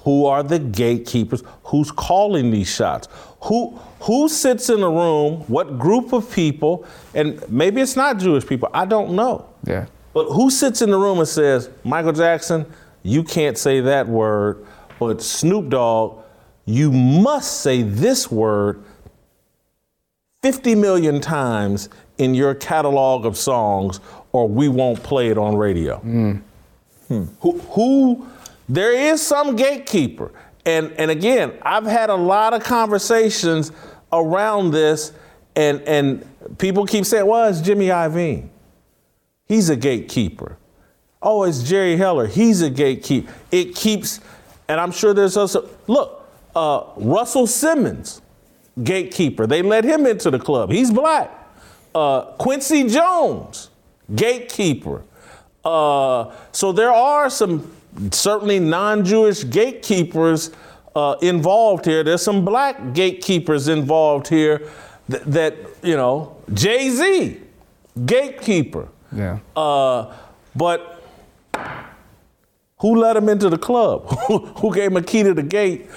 Who are the gatekeepers? Who's calling these shots? Who who sits in a room? What group of people? And maybe it's not Jewish people. I don't know. Yeah. But who sits in the room and says, Michael Jackson, you can't say that word, but Snoop Dogg, you must say this word 50 million times in your catalog of songs, or we won't play it on radio? Who, who, there is some gatekeeper. And, and again, I've had a lot of conversations around this, and, and people keep saying, well, it's Jimmy Iovine. He's a gatekeeper. Oh, it's Jerry Heller. He's a gatekeeper. It keeps, and I'm sure there's also, look, uh, Russell Simmons, gatekeeper. They let him into the club. He's black. Uh, Quincy Jones, gatekeeper. Uh, so there are some certainly non-Jewish gatekeepers uh, involved here. There's some black gatekeepers involved here th- that you know, Jay Z, gatekeeper. Yeah. Uh, but who let him into the club? who gave him a key to the gate?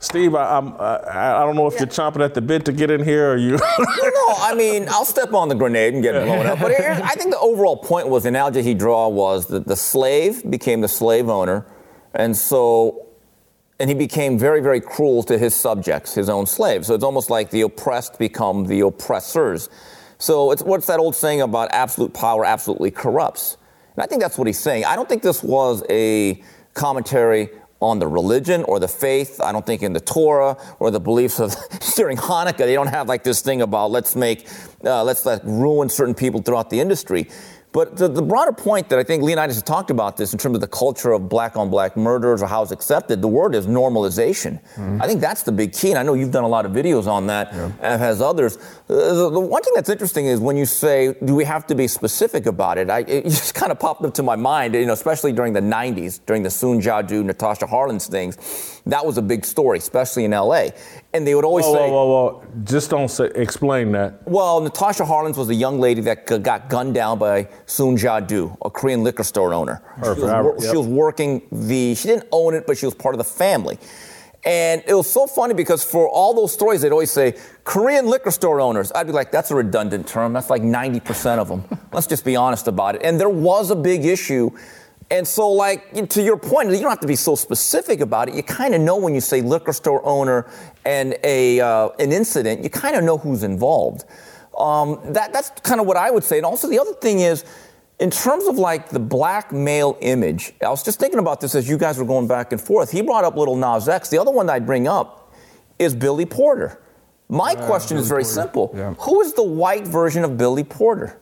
Steve, I, I'm, I, I don't know if you're chomping at the bit to get in here or you. no, I mean, I'll step on the grenade and get blown up. But here, I think the overall point was the analogy he draw was that the slave became the slave owner, and so, and he became very, very cruel to his subjects, his own slaves. So it's almost like the oppressed become the oppressors. So it's what's that old saying about absolute power absolutely corrupts. And I think that's what he's saying. I don't think this was a commentary on the religion or the faith. I don't think in the Torah or the beliefs of during Hanukkah they don't have like this thing about let's make uh, let's like ruin certain people throughout the industry. But the, the broader point that I think Leonydus has talked about this in terms of the culture of black on black murders or how it's accepted, the word is normalization. I think that's the big key. And I know you've done a lot of videos on that, and has others. Uh, the, the one thing that's interesting is when you say, do we have to be specific about it? I, it just kind of popped up to my mind, you know, especially during the 90s, during the Soon Ja Du, Natasha Harlins things. That was a big story, especially in LA. And they would always Whoa, say, whoa, whoa, whoa. Just don't say, explain that. well, Natasha Harlins was a young lady that g- got gunned down by Soon Ja Du, a Korean liquor store owner. She was, Perfect. Yep. she was working the, she didn't own it, but she was part of the family. And it was so funny because for all those stories, they'd always say, Korean liquor store owners. I'd be like, that's a redundant term. That's like 90% of them. Let's just be honest about it. And there was a big issue. And so, like, to your point, you don't have to be so specific about it. You kind of know when you say liquor store owner and a, uh, an incident, you kind of know who's involved. Um, that, that's kind of what I would say. And also, the other thing is, in terms of like the black male image, I was just thinking about this as you guys were going back and forth. He brought up Little Nas X. The other one I'd bring up is Billy Porter. My question is very simple Yeah. Who is the white version of Billy Porter?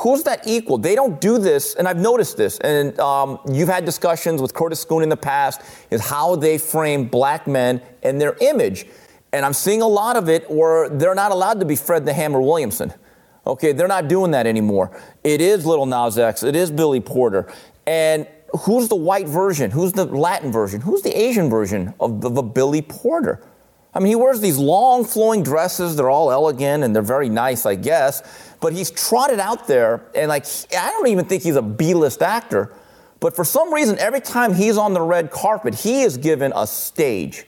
Who's that equal? They don't do this, and I've noticed this, and um, you've had discussions with Curtis Scoon in the past, is how they frame black men and their image. And I'm seeing a lot of it where they're not allowed to be Fred the Hammer Williamson. Okay, they're not doing that anymore. It is Little Nas X, it is Billy Porter. And who's the white version? Who's the Latin version? Who's the Asian version of, a Billy Porter? I mean, he wears these long flowing dresses. They're all elegant and they're very nice, I guess. But he's trotted out there, and like, I don't even think he's a B list actor. But for some reason, every time he's on the red carpet, he is given a stage.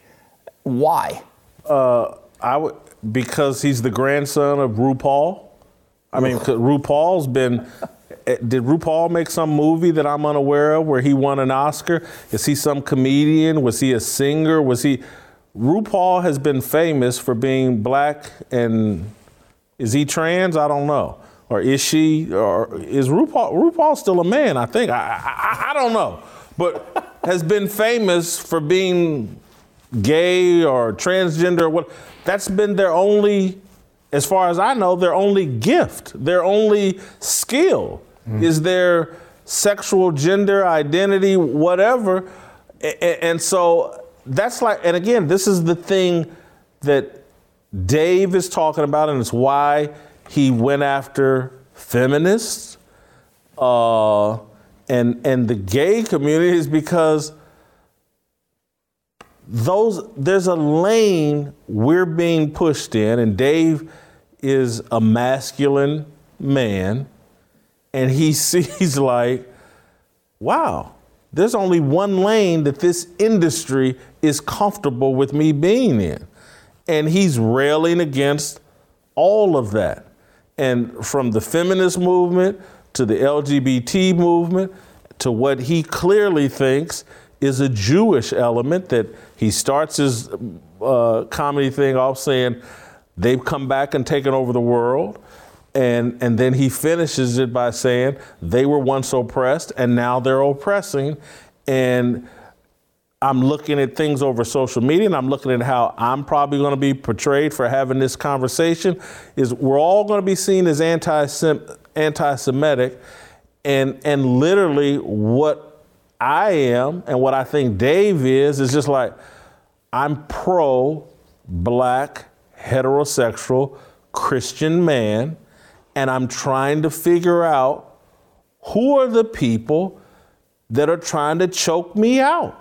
Why? Uh, I would because he's the grandson of RuPaul. I mean, RuPaul's been. eh, Did RuPaul make some movie that I'm unaware of where he won an Oscar? Is he some comedian? Was he a singer? Was he? RuPaul has been famous for being black and is he trans? I don't know. Or is she? Or is RuPaul? RuPaul still a man? I think. I, I, I don't know. But has been famous for being gay or transgender. or What? That's been their only, as far as I know, their only gift. Their only skill mm. is their sexual gender identity, whatever. And so that's like. And again, this is the thing that Dave is talking about, and it's why he went after feminists uh, and and the gay community is because those there's a lane we're being pushed in, and Dave is a masculine man, and he sees like, wow, there's only one lane that this industry is comfortable with me being in. And he's railing against all of that. And from the feminist movement to the LGBT movement to what he clearly thinks is a Jewish element that he starts his uh, comedy thing off saying they've come back and taken over the world. And, and then he finishes it by saying they were once oppressed and now they're oppressing. And I'm looking at things over social media and I'm looking at how I'm probably going to be portrayed for having this conversation is we're all going to be seen as anti anti-Semitic and and literally what I am and what I think Dave is is just like I'm pro black heterosexual Christian man and I'm trying to figure out who are the people that are trying to choke me out.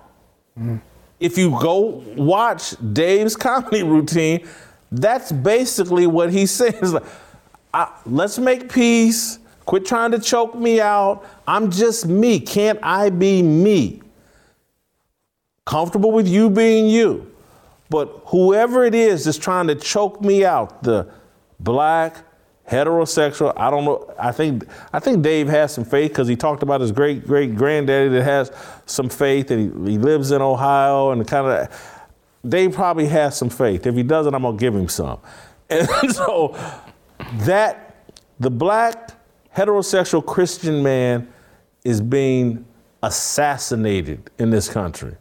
If you go watch Dave's comedy routine, that's basically what he says. Let's make peace. Quit trying to choke me out. I'm just me. Can't I be me? Comfortable with you being you. But whoever it is that's trying to choke me out, the black, heterosexual, I don't know. I think I think Dave has some faith because he talked about his great great granddaddy that has some faith and he, he lives in Ohio and kind of Dave probably has some faith. If he doesn't, I'm gonna give him some. And so that the black heterosexual Christian man is being assassinated in this country.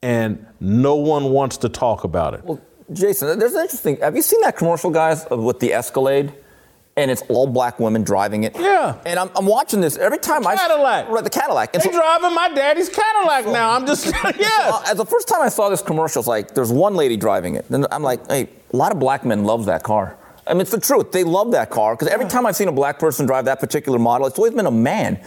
And no one wants to talk about it. Well, Jason, there's an interesting. Have you seen that commercial, guys, with the Escalade? And it's all black women driving it. Yeah. And I'm, I'm watching this every time I Cadillac. right the Cadillac. And They so- driving my daddy's Cadillac now. I'm just yeah. uh, as the first time I saw this commercial, it's like there's one lady driving it. Then I'm like, hey, a lot of black men love that car. I mean, it's the truth. They love that car because every time I've seen a black person drive that particular model, it's always been a man.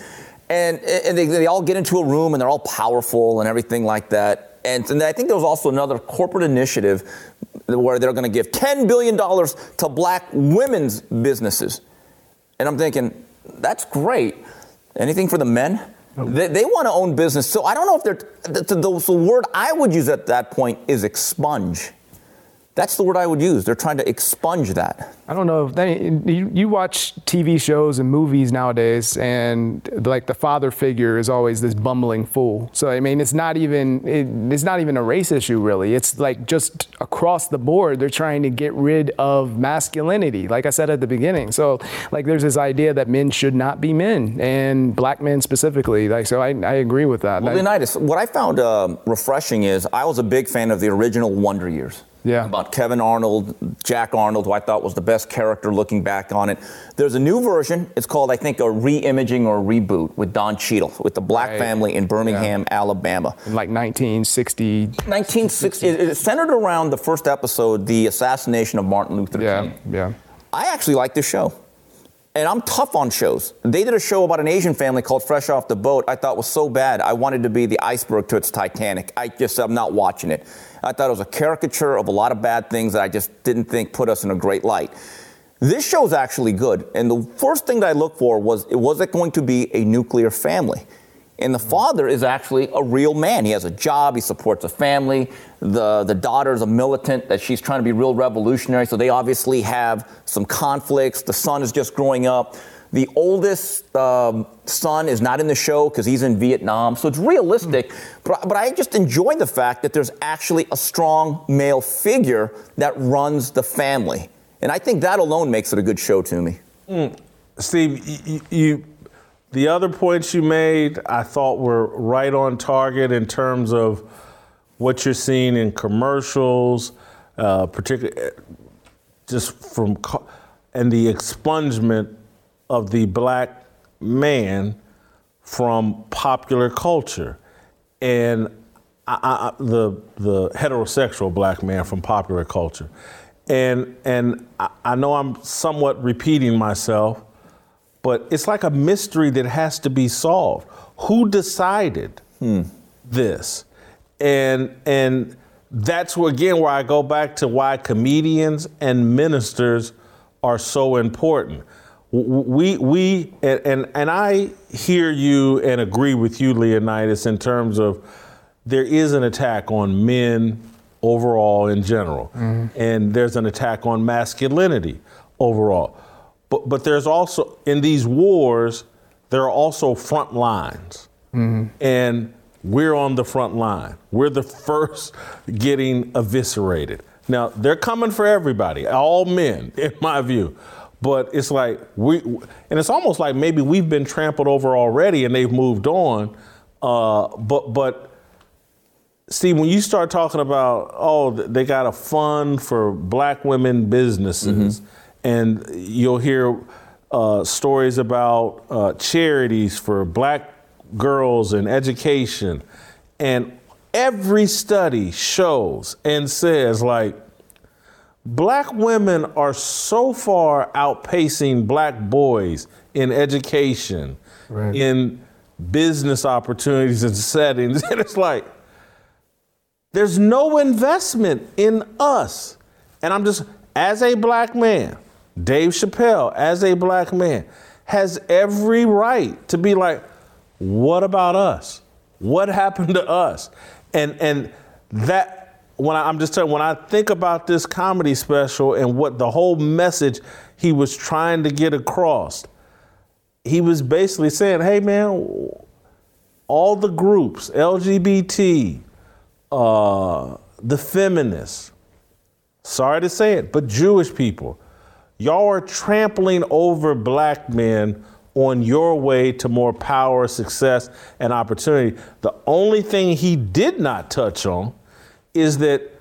And, and they, they all get into a room and they're all powerful and everything like that. And, and I think there was also another corporate initiative where they're going to give $10 billion to black women's businesses. And I'm thinking, that's great. Anything for the men? They, they want to own business. So I don't know if they're, the, the, the word I would use at that point is expunge. That's the word I would use. They're trying to expunge that. I don't know. They, you, you watch TV shows and movies nowadays, and like the father figure is always this bumbling fool. So I mean, it's not even it, it's not even a race issue really. It's like just across the board, they're trying to get rid of masculinity. Like I said at the beginning. So like, there's this idea that men should not be men, and black men specifically. Like, so I, I agree with that. Well, Leonydus, what I found um, refreshing is I was a big fan of the original Wonder Years. Yeah. About Kevin Arnold, Jack Arnold, who I thought was the best character looking back on it. There's a new version. It's called, I think, a re-imaging or reboot with Don Cheadle, with the black Right. family in Birmingham, Alabama. in like 1960. 1960, it- it's centered around the first episode, the assassination of Martin Luther Yeah, King. yeah. I actually like this show. And I'm tough on shows. They did a show about an Asian family called Fresh Off the Boat. I thought was so bad. I wanted to be the iceberg to its Titanic. I just, I'm not watching it. I thought it was a caricature of a lot of bad things that I just didn't think put us in a great light. This show's actually good. And the first thing that I looked for was, was it going to be a nuclear family? And the father is actually a real man. He has a job, he supports a family. The, the daughter is a militant that she's trying to be real revolutionary, so they obviously have some conflicts. The son is just growing up. The oldest um, son is not in the show because he's in Vietnam, so it's realistic. But, but I just enjoy the fact that there's actually a strong male figure that runs the family. And I think that alone makes it a good show to me. Steve, you, you, the other points you made, I thought were right on target in terms of what you're seeing in commercials, uh, particularly just from co- and the expungement of the black man from popular culture, and I, I, the the heterosexual black man from popular culture, and and I, I know I'm somewhat repeating myself, but it's like a mystery that has to be solved. Who decided hmm. this? And and that's where, again where I go back to why comedians and ministers are so important. We we and and, and I hear you and agree with you, Leonydus, in terms of there is an attack on men overall in general, mm-hmm. and there's an attack on masculinity overall. But but there's also in these wars there are also front lines, and we're on the front line. We're the first getting eviscerated. Now they're coming for everybody, all men, in my view. But it's like we, and it's almost like maybe we've been trampled over already, and they've moved on. Uh, but but see, when you start talking about, oh, they got a fund for black women businesses, and you'll hear uh, stories about uh, charities for black girls and education, and every study shows and says, like, black women are so far outpacing black boys in education, Right. in business opportunities and settings. And it's like, there's no investment in us. And I'm just, as a black man, Dave Chappelle, as a black man, has every right to be like, what about us? What happened to us? And and that when I, I'm just telling, when I think about this comedy special and what the whole message he was trying to get across, he was basically saying, hey man, all the groups, LGBT, uh, the feminists, sorry to say it, but Jewish people, y'all are trampling over black men on your way to more power, success, and opportunity. The only thing he did not touch on is that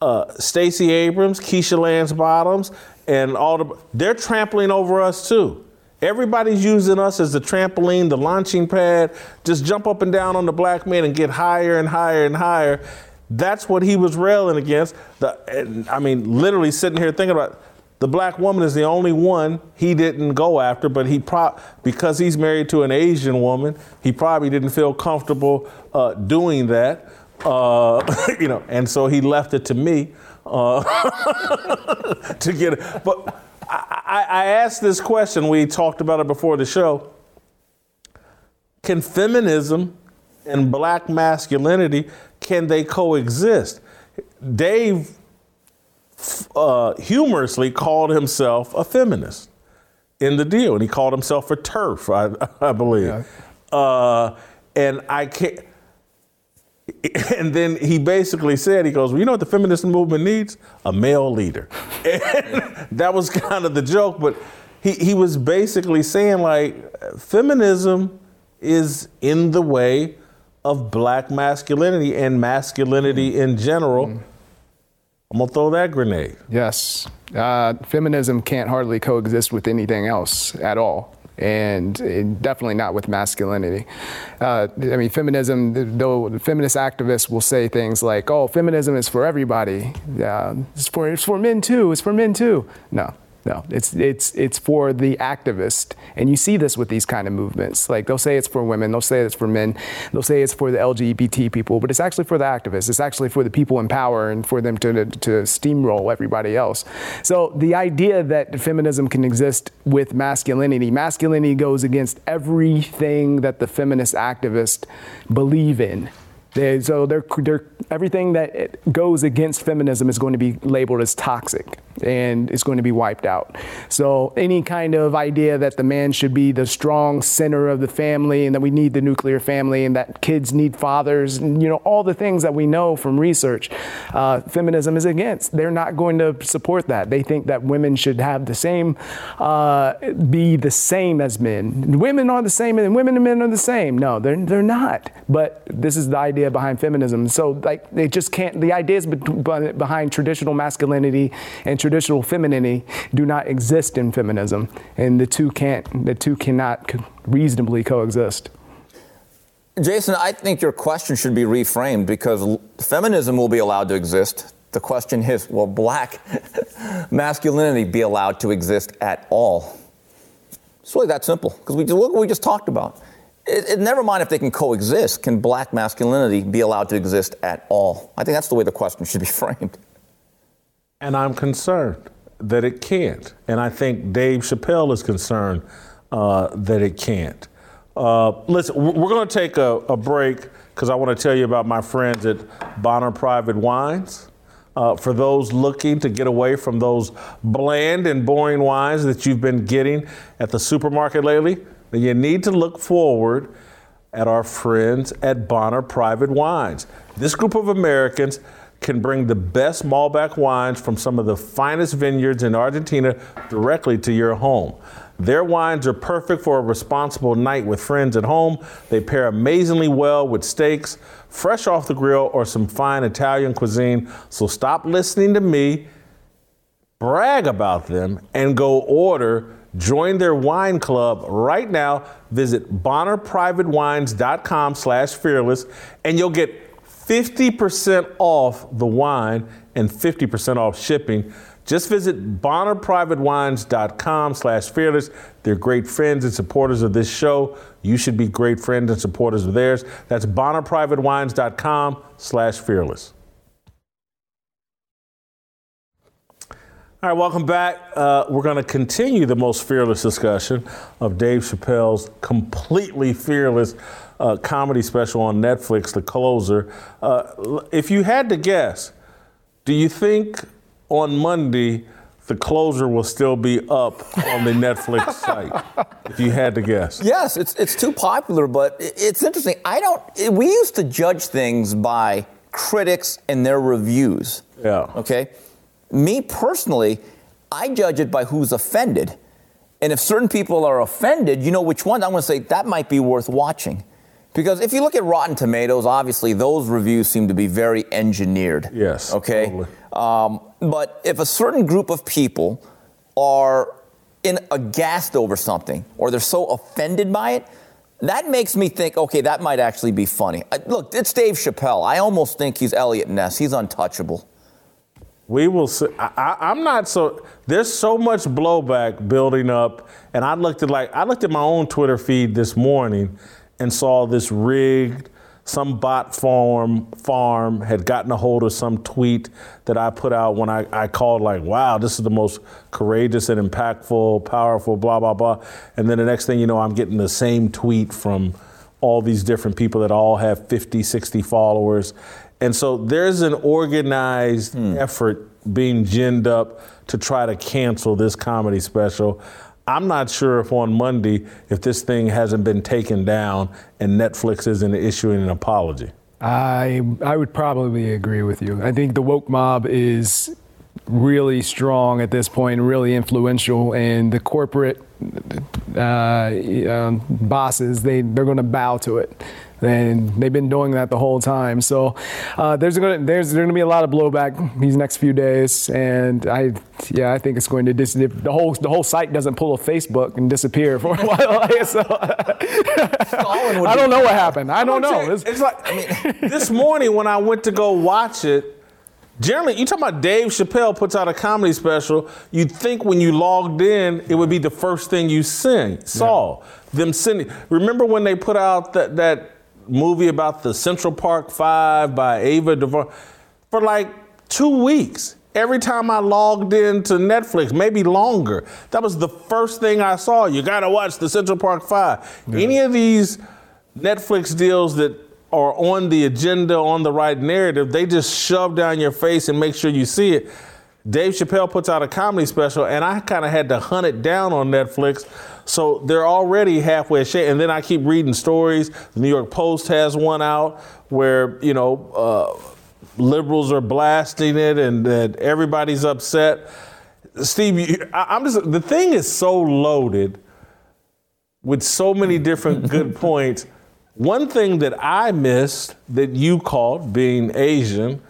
uh, Stacey Abrams, Keisha Lance Bottoms, and all the they're trampling over us too. Everybody's using us as the trampoline, the launching pad. Just jump up and down on the black man and get higher and higher and higher. That's what he was railing against. The, I mean, literally sitting here thinking about the black woman is the only one he didn't go after, but he pro- because he's married to an Asian woman, he probably didn't feel comfortable uh, doing that. Uh, you know, and so he left it to me uh, to get it. But I, I asked this question. We talked about it before the show. Can feminism and black masculinity can they coexist? Dave uh, humorously called himself a feminist in the deal, and he called himself a TERF, I, I believe. Yeah. Uh, and I can't. And then he basically said, he goes, well, you know what the feminist movement needs? A male leader. And that was kind of the joke, but he, he was basically saying, like, feminism is in the way of black masculinity and masculinity mm. in general. Mm. I'm gonna throw that grenade. Yes. Uh, feminism can't hardly coexist with anything else at all and definitely not with masculinity. Uh, I mean, feminism, though feminist activists will say things like, oh, feminism is for everybody. Uh, it's, for, it's for men too. It's for men too. No, no, it's it's it's for the activist, and you see this with these kind of movements. Like they'll say it's for women, they'll say it's for men, they'll say it's for the LGBT people, but it's actually for the activists. It's actually for the people in power and for them to to steamroll everybody else. So the idea that feminism can exist with masculinity, masculinity goes against everything that the feminist activists believe in. They, so they're, they're, everything that goes against feminism is going to be labeled as toxic and it's going to be wiped out. So any kind of idea that the man should be the strong center of the family and that we need the nuclear family and that kids need fathers and you know all the things that we know from research, uh, feminism is against. They're not going to support that. They think that women should have the same, uh, be the same as men. Women are the same and women and men are the same. No, they're they're not. But this is the idea behind feminism. So like they just can't. The ideas behind traditional masculinity and traditional femininity do not exist in feminism, and the two can't, the two cannot reasonably coexist. Jason, I think your question should be reframed because feminism will be allowed to exist. The question is, will black masculinity be allowed to exist at all? It's really that simple because we look what we just talked about. It, it, never mind if they can coexist. Can black masculinity be allowed to exist at all? I think that's the way the question should be framed. And I'm concerned that it can't. And I think Dave Chappelle is concerned uh, that it can't. Uh, listen, we're going to take a, a break because I want to tell you about my friends at Bonner Private Wines. Uh, for those looking to get away from those bland and boring wines that you've been getting at the supermarket lately, then you need to look forward at our friends at Bonner Private Wines. This group of Americans can bring the best Malbec wines from some of the finest vineyards in Argentina directly to your home. Their wines are perfect for a responsible night with friends at home. They pair amazingly well with steaks, fresh off the grill, or some fine Italian cuisine. So stop listening to me, brag about them, and go order. Join their wine club right now. Visit bonnerprivatewines.com slash fearless, and you'll get 50% off the wine and 50% off shipping. Just visit bonnerprivatewines.com slash fearless. They're great friends and supporters of this show. You should be great friends and supporters of theirs. That's bonnerprivatewines.com slash fearless. All right, welcome back. Uh, we're going to continue the most fearless discussion of Dave Chappelle's completely fearless uh, comedy special on Netflix, The Closer. Uh, if you had to guess, do you think on Monday The Closer will still be up on the Netflix site? If you had to guess. Yes, it's it's too popular, but it's interesting. I don't. We used to judge things by critics and their reviews. Yeah. Okay. Me personally, I judge it by who's offended. And if certain people are offended, you know which ones I'm going to say that might be worth watching. Because if you look at Rotten Tomatoes, obviously those reviews seem to be very engineered. Yes. Okay. Totally. Um, but if a certain group of people are in aghast over something or they're so offended by it, that makes me think, okay, that might actually be funny. Uh, look, it's Dave Chappelle. I almost think he's Eliot Ness. He's untouchable. We will see. I, am not so. There's so much blowback building up, and I looked at like I looked at my own Twitter feed this morning and saw this rigged some bot farm farm had gotten a hold of some tweet that I put out when I, I called like, wow, this is the most courageous and impactful, powerful, blah, blah, blah. And then the next thing you know, I'm getting the same tweet from all these different people that all have 50, 60 followers. And so there's an organized hmm. effort being ginned up to try to cancel this comedy special. I'm not sure if on Monday, if this thing hasn't been taken down and Netflix isn't issuing an apology. I I would probably agree with you. I think the woke mob is really strong at this point, really influential, and the corporate uh, um, bosses they they're going to bow to it and they've been doing that the whole time. So uh, there's going to there's going to be a lot of blowback these next few days, and I yeah I think it's going to dis- the whole the whole site doesn't pull a Facebook and disappear for a while. so, I don't know what happened. I don't know. It's, it's like I mean, this morning when I went to go watch it. Generally, you talking about Dave Chappelle puts out a comedy special. You'd think when you logged in, it would be the first thing you sing, saw yeah. them sending. Remember when they put out that that movie about the Central Park Five by Ava DuVernay for like two weeks. Every time I logged into Netflix, maybe longer, that was the first thing I saw. You got to watch the Central Park Five. Yeah. Any of these Netflix deals that are on the agenda, on the right narrative, they just shove down your face and make sure you see it. Dave Chappelle puts out a comedy special, and I kind of had to hunt it down on Netflix so they're already halfway. And then I keep reading stories. The New York Post has one out where, you know, uh, liberals are blasting it and that everybody's upset. Steve, I'm just, the thing is so loaded with so many different good points. One thing that I missed that you called being Asian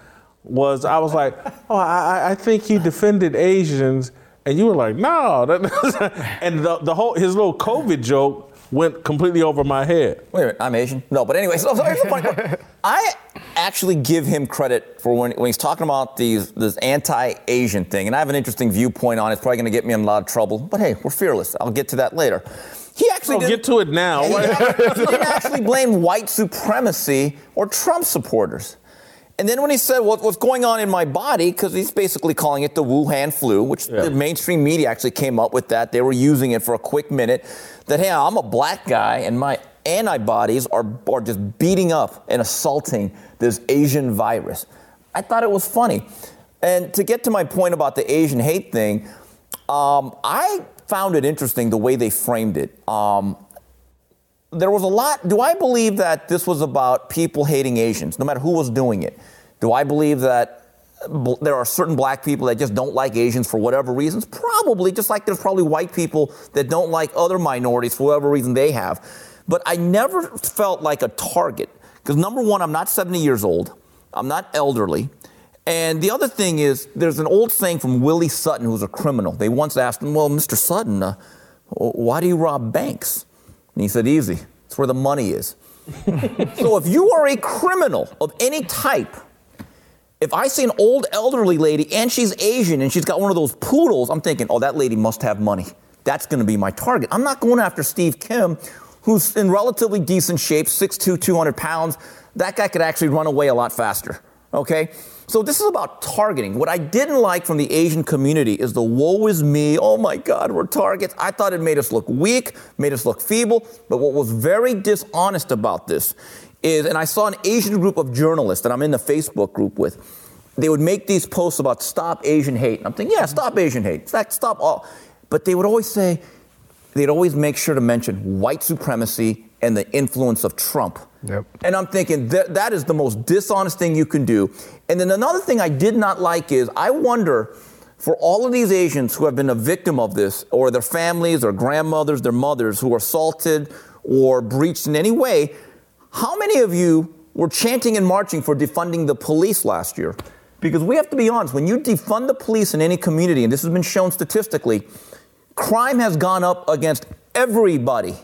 was I was like, oh, I, I think he defended Asians and you were like, no. and the, the whole his little COVID joke went completely over my head. Wait a minute, I'm Asian. No, but anyway, so, so here's the funny I actually give him credit for when, when he's talking about these this anti-Asian thing, and I have an interesting viewpoint on it. It's probably going to get me in a lot of trouble, but hey, we're fearless. I'll get to that later. He actually oh, get to it now. He, he didn't actually blame white supremacy or Trump supporters. And then when he said what, what's going on in my body, because he's basically calling it the Wuhan flu, which yeah. the mainstream media actually came up with that. They were using it for a quick minute. That hey, I'm a black guy and my antibodies are, are just beating up and assaulting this Asian virus. I thought it was funny. And to get to my point about the Asian hate thing, um, I found it interesting the way they framed it. Um, there was a lot. Do I believe that this was about people hating Asians, no matter who was doing it? Do I believe that there are certain black people that just don't like Asians for whatever reasons? Probably, just like there's probably white people that don't like other minorities for whatever reason they have. But I never felt like a target because number one, I'm not 70 years old, I'm not elderly. And the other thing is, there's an old saying from Willie Sutton, who's a criminal. They once asked him, Well, Mr. Sutton, uh, why do you rob banks? And he said, Easy. It's where the money is. so if you are a criminal of any type, if I see an old elderly lady and she's Asian and she's got one of those poodles, I'm thinking, oh, that lady must have money. That's going to be my target. I'm not going after Steve Kim, who's in relatively decent shape, 6'2, 200 pounds. That guy could actually run away a lot faster. Okay? So this is about targeting. What I didn't like from the Asian community is the woe is me. Oh my God, we're targets. I thought it made us look weak, made us look feeble. But what was very dishonest about this is, and I saw an Asian group of journalists that I'm in the Facebook group with. They would make these posts about stop Asian hate. And I'm thinking, yeah, mm-hmm. stop Asian hate. In fact, stop all. But they would always say, they'd always make sure to mention white supremacy and the influence of Trump. Yep. And I'm thinking that that is the most dishonest thing you can do. And then another thing I did not like is I wonder for all of these Asians who have been a victim of this, or their families, or grandmothers, their mothers who are assaulted or breached in any way, how many of you were chanting and marching for defunding the police last year? Because we have to be honest, when you defund the police in any community, and this has been shown statistically, crime has gone up against everybody.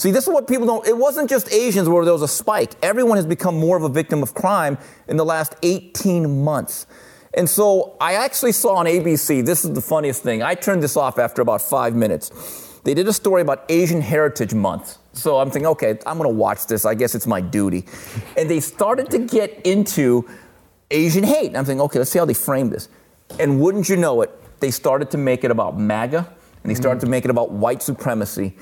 See, this is what people don't. It wasn't just Asians where there was a spike. Everyone has become more of a victim of crime in the last 18 months. And so I actually saw on ABC, this is the funniest thing. I turned this off after about five minutes. They did a story about Asian Heritage Month. So I'm thinking, okay, I'm going to watch this. I guess it's my duty. And they started to get into Asian hate. And I'm thinking, okay, let's see how they frame this. And wouldn't you know it, they started to make it about MAGA and they started mm-hmm. to make it about white supremacy.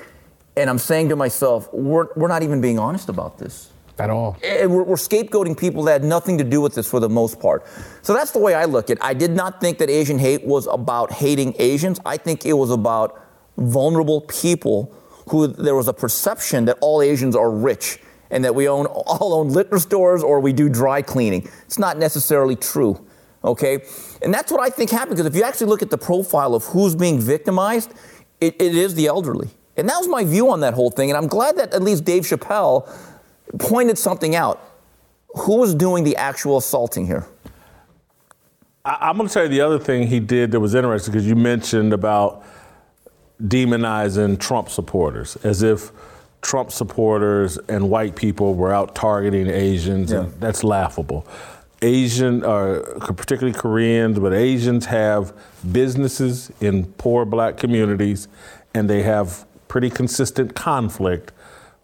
And I'm saying to myself, we're, we're not even being honest about this. At all. And we're, we're scapegoating people that had nothing to do with this for the most part. So that's the way I look at it. I did not think that Asian hate was about hating Asians. I think it was about vulnerable people who there was a perception that all Asians are rich and that we own all own liquor stores or we do dry cleaning. It's not necessarily true. Okay? And that's what I think happened because if you actually look at the profile of who's being victimized, it, it is the elderly. And that was my view on that whole thing. And I'm glad that at least Dave Chappelle pointed something out. Who was doing the actual assaulting here? I, am going to tell you the other thing he did that was interesting because you mentioned about demonizing Trump supporters as if Trump supporters and white people were out targeting Asians. Yeah. that's laughable. Asian, or particularly Koreans, but Asians have businesses in poor black communities, and they have pretty consistent conflict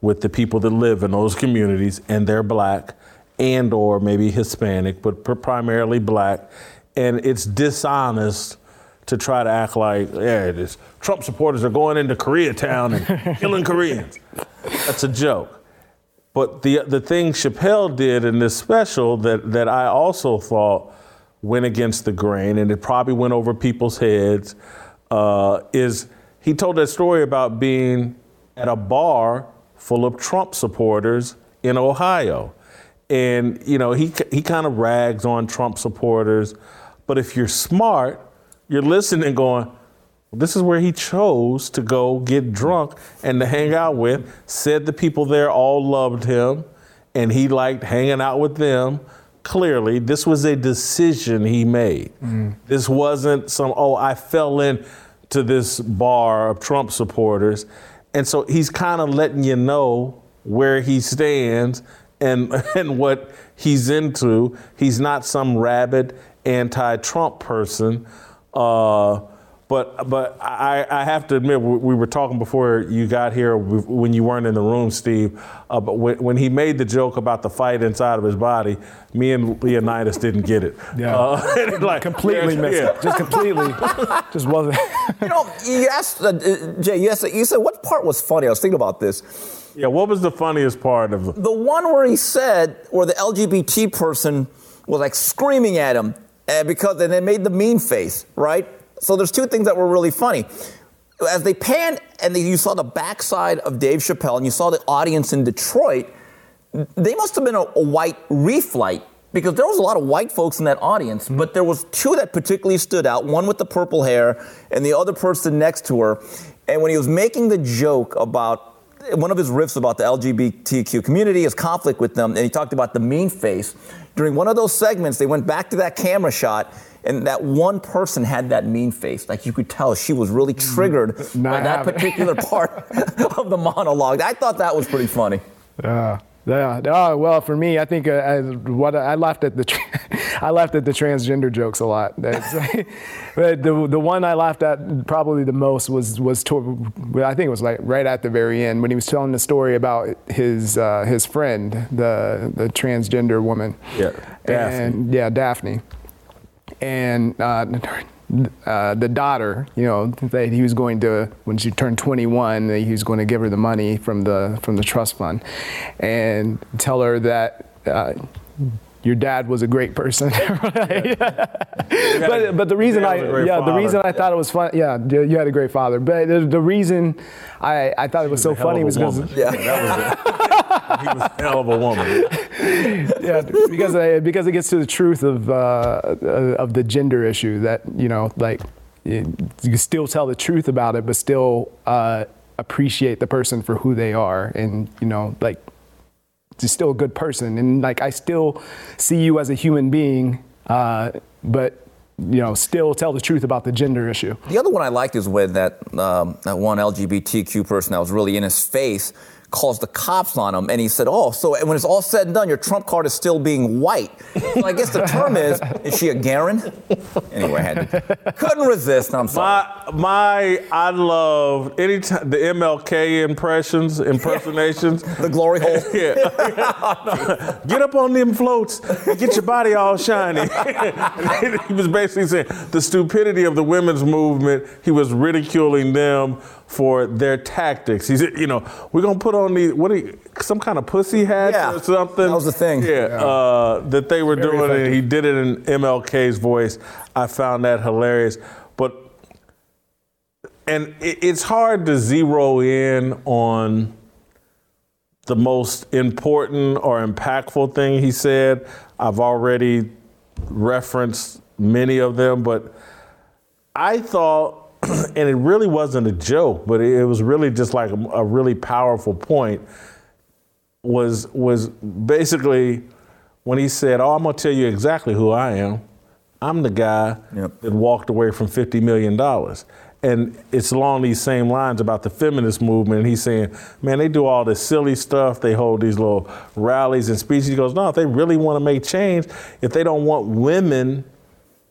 with the people that live in those communities, and they're black and or maybe Hispanic, but primarily black, and it's dishonest to try to act like, yeah, this Trump supporters are going into Koreatown and killing Koreans. That's a joke. But the the thing Chappelle did in this special that that I also thought went against the grain, and it probably went over people's heads, uh, is he told that story about being at a bar full of Trump supporters in Ohio. And, you know, he, he kind of rags on Trump supporters. But if you're smart, you're listening going, this is where he chose to go get drunk and to hang out with. Said the people there all loved him and he liked hanging out with them. Clearly, this was a decision he made. Mm. This wasn't some, oh, I fell in to this bar of Trump supporters. And so he's kind of letting you know where he stands and, and what he's into. He's not some rabid anti Trump person uh, but but I, I, have to admit, we were talking before you got here when you weren't in the room, Steve. Uh, but when, when, he made the joke about the fight inside of his body, me and Leonydus didn't get it. Yeah, uh, like, completely yeah, missed yeah. it. Just completely, just wasn't. you know, you asked uh, Jay. You, asked, you said what part was funny? I was thinking about this. Yeah, what was the funniest part of the? The one where he said, where the LGBT person was like screaming at him and because and they made the mean face, right? So there's two things that were really funny. As they panned and they, you saw the backside of Dave Chappelle and you saw the audience in Detroit, they must have been a, a white reflight because there was a lot of white folks in that audience, but there was two that particularly stood out, one with the purple hair and the other person next to her. And when he was making the joke about one of his riffs about the LGBTQ community, his conflict with them, and he talked about the mean face. During one of those segments, they went back to that camera shot, and that one person had that mean face. Like you could tell she was really mm. triggered by that particular part of the monologue. I thought that was pretty funny. Yeah. Yeah. Oh, well, for me, I think uh, I, what I laughed at the I laughed at the transgender jokes a lot. the the one I laughed at probably the most was was to, I think it was like right at the very end when he was telling the story about his uh, his friend, the the transgender woman. Yeah. Daphne. And yeah, Daphne. And uh, uh, the daughter, you know, that he was going to when she turned 21, he was going to give her the money from the from the trust fund, and tell her that. Uh, your dad was a great person. but, but the reason I yeah father. the reason I thought it was fun yeah you had a great father but the, the reason I, I thought it was, was so funny was because yeah. he was a hell of a woman. yeah, because I, because it gets to the truth of uh, of the gender issue that you know like you, you still tell the truth about it, but still uh, appreciate the person for who they are, and you know like you're still a good person, and like I still see you as a human being uh, but you know, still tell the truth about the gender issue. The other one I liked is when that um, that one LGBTQ person that was really in his face calls the cops on him, and he said, "Oh, so when it's all said and done, your trump card is still being white." So I guess the term is, is she a Karen? Anyway, I had to, couldn't resist. I'm sorry. My, my, I love anytime the MLK impressions, impersonations. the glory hole. Yeah. get up on them floats and get your body all shiny. he was basically saying the stupidity of the women's movement, he was ridiculing them for their tactics. He said, you know, we're gonna put on these what are you, some kind of pussy hat Yeah, or something. that was the thing. Yeah, Uh, that they were Very doing, effective. and he did it in MLK's voice. I found that hilarious, but and it, it's hard to zero in on the most important or impactful thing he said. I've already referenced many of them, but I thought, and it really wasn't a joke, but it was really just like a, a really powerful point. Was was basically when he said, "Oh, I'm gonna tell you exactly who I am. I'm the guy Yep. that walked away from 50 million dollars." And it's along these same lines about the feminist movement. And he's saying, man, they do all this silly stuff. They hold these little rallies and speeches. He goes, no, if they really want to make change, if they don't want women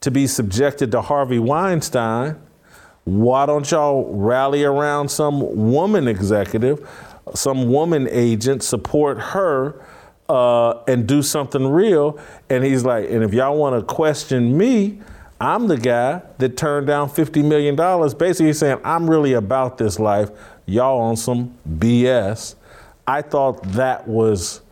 to be subjected to Harvey Weinstein, why don't y'all rally around some woman executive, some woman agent, support her, uh, and do something real? And he's like, and if y'all want to question me, I'm the guy that turned down $50 million. Basically, saying, I'm really about this life. Y'all on some BS. I thought that was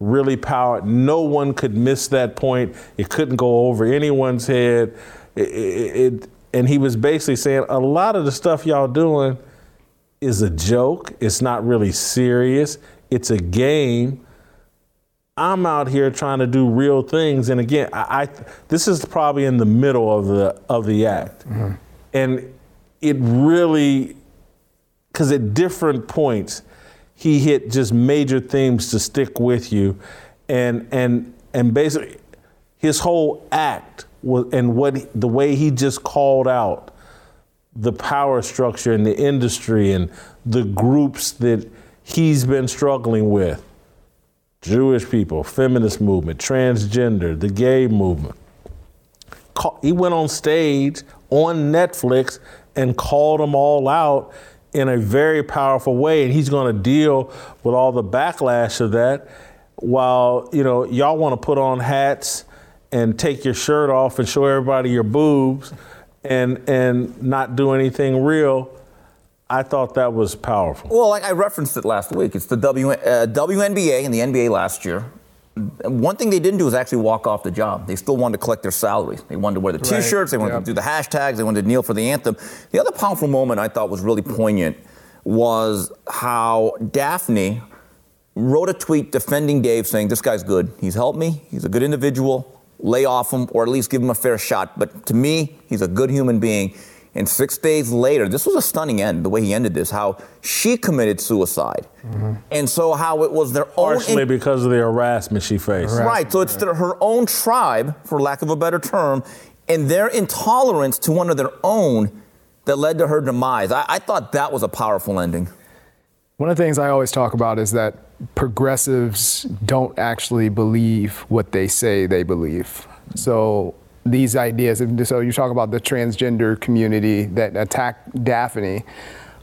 really power. No one could miss that point. It couldn't go over anyone's head. It, it, and he was basically saying a lot of the stuff y'all doing is a joke. It's not really serious. It's a game. I'm out here trying to do real things, and again, I, I this is probably in the middle of the of the act, mm-hmm. and it really because at different points he hit just major themes to stick with you and and and basically his whole act and what the way he just called out the power structure in the industry and the groups that he's been struggling with Jewish people, feminist movement, transgender, the gay movement. He went on stage on Netflix and called them all out in a very powerful way, and he's going to deal with all the backlash of that. While you know y'all want to put on hats and take your shirt off and show everybody your boobs, and and not do anything real, I thought that was powerful. Well, like I referenced it last week. It's the w, uh, WNBA and the NBA last year. One thing they didn't do is actually walk off the job. They still wanted to collect their salaries. They wanted to wear the Right. T-shirts. They wanted Yep. to do the hashtags. They wanted to kneel for the anthem. The other powerful moment I thought was really poignant was how Daphne wrote a tweet defending Dave, saying, "This guy's good. He's helped me. He's a good individual. Lay off him, or at least give him a fair shot. But to me, he's a good human being." And six days later, this was a stunning end. The way he ended this, how she committed suicide, mm-hmm. and so how it was their Partially own. because of the harassment she faced. Right. So it's their, her own tribe, for lack of a better term, and their intolerance to one of their own that led to her demise. I, I thought that was a powerful ending. One of the things I always talk about is that progressives don't actually believe what they say they believe. So these ideas, so you talk about the transgender community that attacked Daphne,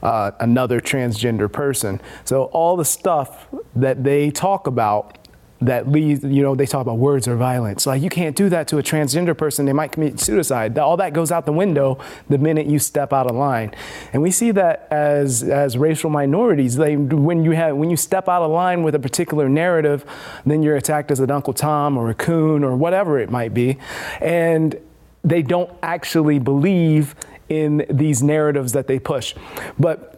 uh, another transgender person. So all the stuff that they talk about that leads, you know, they talk about words or violence. Like you can't do that to a transgender person; they might commit suicide. All that goes out the window the minute you step out of line. And we see that as as racial minorities. They when you have when you step out of line with a particular narrative, then you're attacked as an Uncle Tom or a coon or whatever it might be, and they don't actually believe in these narratives that they push. But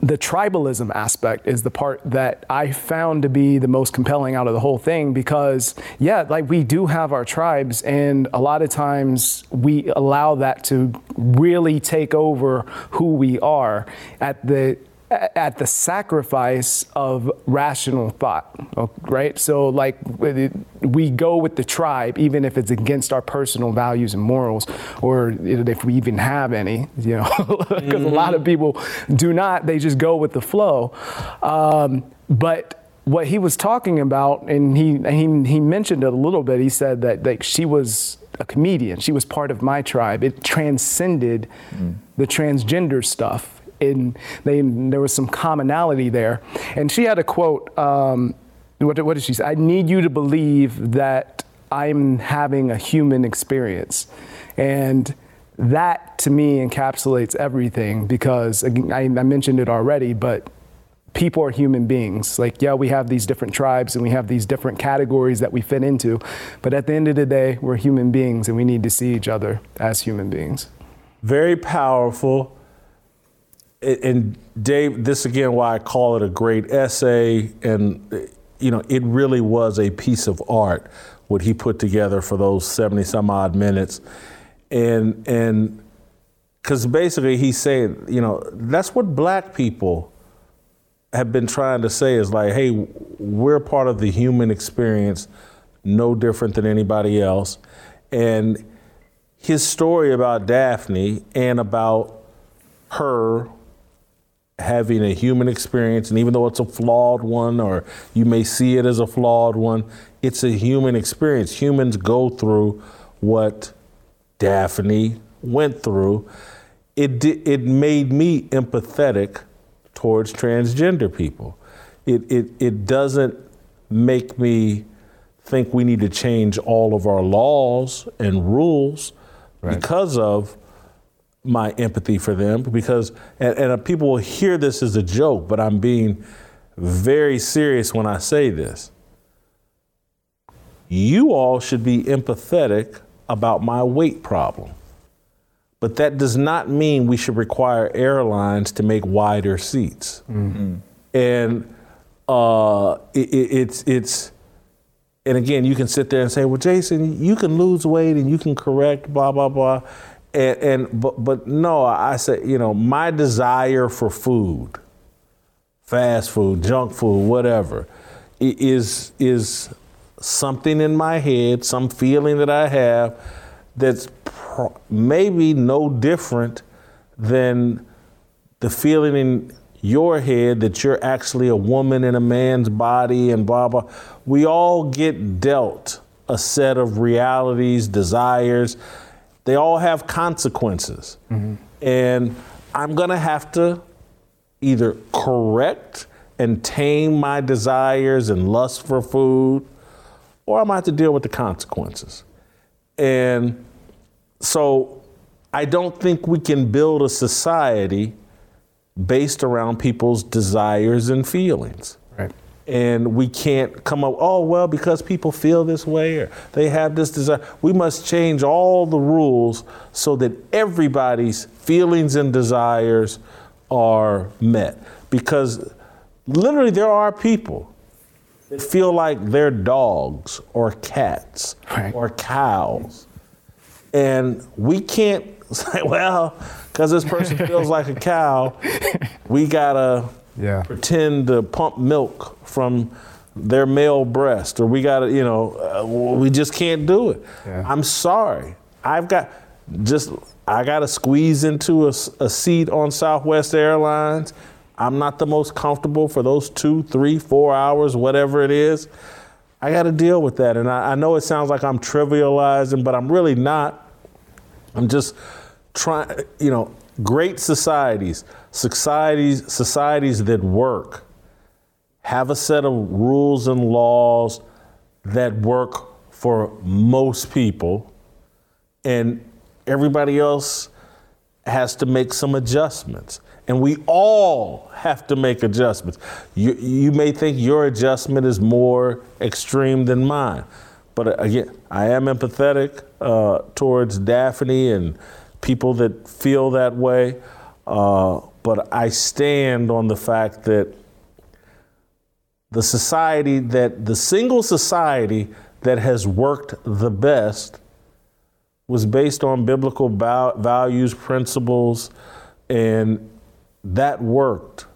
the tribalism aspect is the part that I found to be the most compelling out of the whole thing because, yeah, like we do have our tribes, and a lot of times we allow that to really take over who we are. At the at the sacrifice of rational thought, right? So, like, we go with the tribe, even if it's against our personal values and morals, or if we even have any, you know, because a lot of people do not, they just go with the flow. Um, but what he was talking about, and he, he, he mentioned it a little bit, he said that like, she was a comedian, she was part of my tribe. It transcended the transgender stuff and they, there was some commonality there. And she had a quote. Um, what, what did she say? I need you to believe that I'm having a human experience, and that to me encapsulates everything because I, I mentioned it already, but people are human beings. Like, yeah, we have these different tribes and we have these different categories that we fit into, but at the end of the day, we're human beings and we need to see each other as human beings. very powerful. And Dave, this again, why I call it a great essay, and you know, it really was a piece of art what he put together for those seventy some odd minutes, and and because basically he's saying, you know, that's what black people have been trying to say is like, hey, we're part of the human experience, no different than anybody else, and his story about Daphne and about her having a human experience, and even though it's a flawed one, or you may see it as a flawed one, it's a human experience. Humans go through what Daphne went through. It, it made me empathetic towards transgender people. It, it, it doesn't make me think we need to change all of our laws and rules because of my empathy for them because and, and people will hear this as a joke but i'm being very serious when i say this. You all should be empathetic about my weight problem but that does not mean we should require airlines to make wider seats. And uh, it, it, it's it's and again, you can sit there and say, "Well, Jason, you can lose weight and you can correct, blah blah blah," and, and but but no, I say, you know, my desire for food, fast food, junk food, whatever, is is something in my head, some feeling that I have that's pro- maybe no different than the feeling in your head that you're actually a woman in a man's body and blah blah. We all get dealt a set of realities, desires. They all have consequences. And I'm gonna have to either correct and tame my desires and lust for food, or I'm gonna have to deal with the consequences. And so I don't think we can build a society based around people's desires and feelings. And we can't come up, oh, well, because people feel this way or they have this desire. We must change all the rules so that everybody's feelings and desires are met. Because literally, there are people that feel like they're dogs or cats Right. or cows. And we can't say, well, because this person feels like a cow, we gotta Yeah. pretend to pump milk from their male breast, or we gotta, you know, uh, we just can't do it. Yeah. I'm sorry. I've got just, I gotta squeeze into a seat on Southwest Airlines. I'm not the most comfortable for those two, three, four hours, whatever it is. I got to deal with that. And I, I know it sounds like I'm trivializing, but I'm really not. I'm just trying, you know, great societies, societies, societies that work have a set of rules and laws that work for most people, and everybody else has to make some adjustments. And we all have to make adjustments. You, you may think your adjustment is more extreme than mine. But uh, again, I am empathetic uh, towards Daphne and people that feel that way. Uh, but I stand on the fact that the society that the single society that has worked the best was based on biblical val- values, principles, and that worked.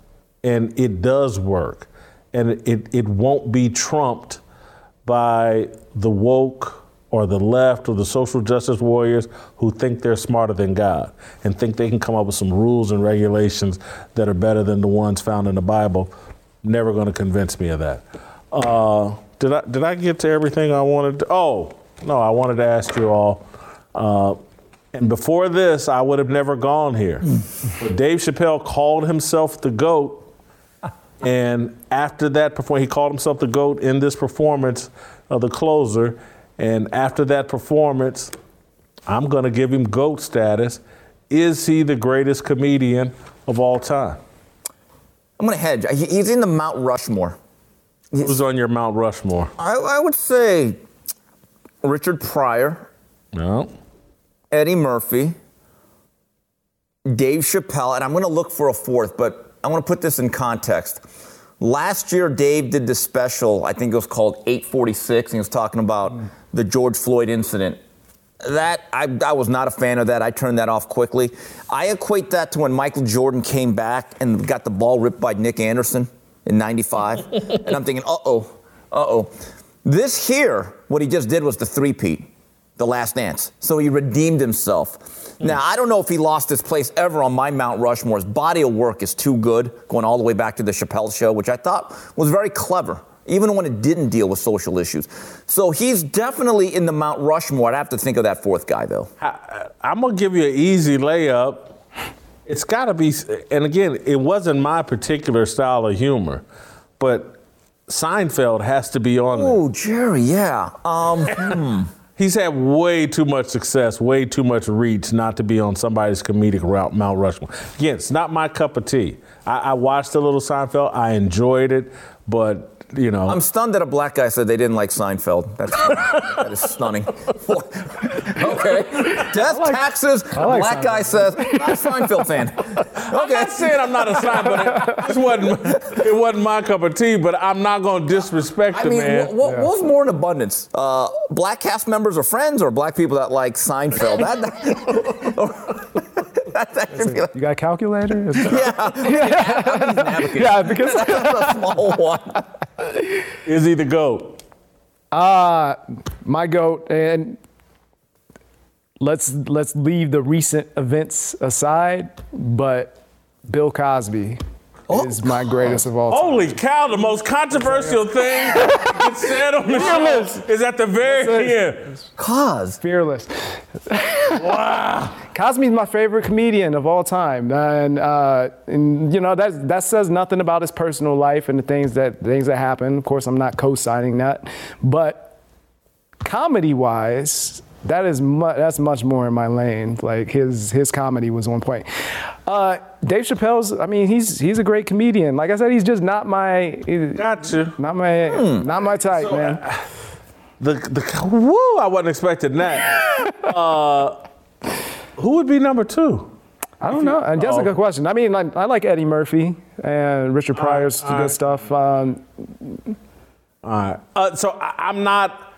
and it does work, and it it won't be trumped by the woke or the left or the social justice warriors who think they're smarter than God and think they can come up with some rules and regulations that are better than the ones found in the Bible. Never going to convince me of that. Uh, did I did I get to everything I wanted? To? Oh no, I wanted to ask you all. Uh, and before this, I would have never gone here. but Dave Chappelle called himself the GOAT. And after that performance, he called himself the GOAT in this performance of the closer. And after that performance, I'm going to give him GOAT status. Is he the greatest comedian of all time? I'm going to hedge. He's in the Mount Rushmore. Who's on your Mount Rushmore? I, I would say Richard Pryor, No. Eddie Murphy, Dave Chappelle, and I'm going to look for a fourth, but I want to put this in context. Last year, Dave did this special, I think it was called 846, and he was talking about mm. The George Floyd incident. That, I, I was not a fan of that. I turned that off quickly. I equate that to when Michael Jordan came back and got the ball ripped by Nick Anderson in 95. and I'm thinking, uh oh, uh oh. This here, what he just did was the three-peat the last dance. So he redeemed himself. Now, I don't know if he lost his place ever on my Mount Rushmore. His body of work is too good, going all the way back to the Chappelle show, which I thought was very clever, even when it didn't deal with social issues. So he's definitely in the Mount Rushmore. I'd have to think of that fourth guy, though. I, I'm gonna give you an easy layup. It's got to be, and again, it wasn't my particular style of humor, but Seinfeld has to be on. Oh, Jerry, yeah. Um, He's had way too much success, way too much reach not to be on somebody's comedic route, Mount Rushmore. Again, it's not my cup of tea. I, I watched a little Seinfeld, I enjoyed it, but you know, I'm stunned that a black guy said they didn't like Seinfeld. That's that is stunning. okay, death, taxes. like black guy says not a Seinfeld fan. Okay. I'm saying I'm not a Seinfeld. It, wasn't, it wasn't my cup of tea, but I'm not going to disrespect I the mean, man. what, what, what was more in abundance? Uh, black cast members or friends, or black people that like Seinfeld? That, that, that should be like, You got a calculator? yeah, yeah, because that's a small one. Is he the GOAT? uh, my goat, and let's let's leave the recent events aside, but Bill Cosby is my greatest of all time. Holy cow, the most controversial thing that's said on the show is at the very end. Cause Fearless. Wow. Cosby's my favorite comedian of all time, and, uh, and you know that that says nothing about his personal life and the things that things that happen. Of course, I'm not co-signing that, but comedy-wise, that is mu- that's much more in my lane. Like his his comedy was on point. Uh, Dave Chappelle's, I mean, he's he's a great comedian. Like I said, he's just not my Gotcha. not my not my type, man. The, the, woo, I wasn't expecting that. Uh, who would be number two? I don't know. And that's a Oh. good question. I mean, like, I like Eddie Murphy and Richard Pryor's all good right. stuff. Um, All right. Uh, so I, I'm not,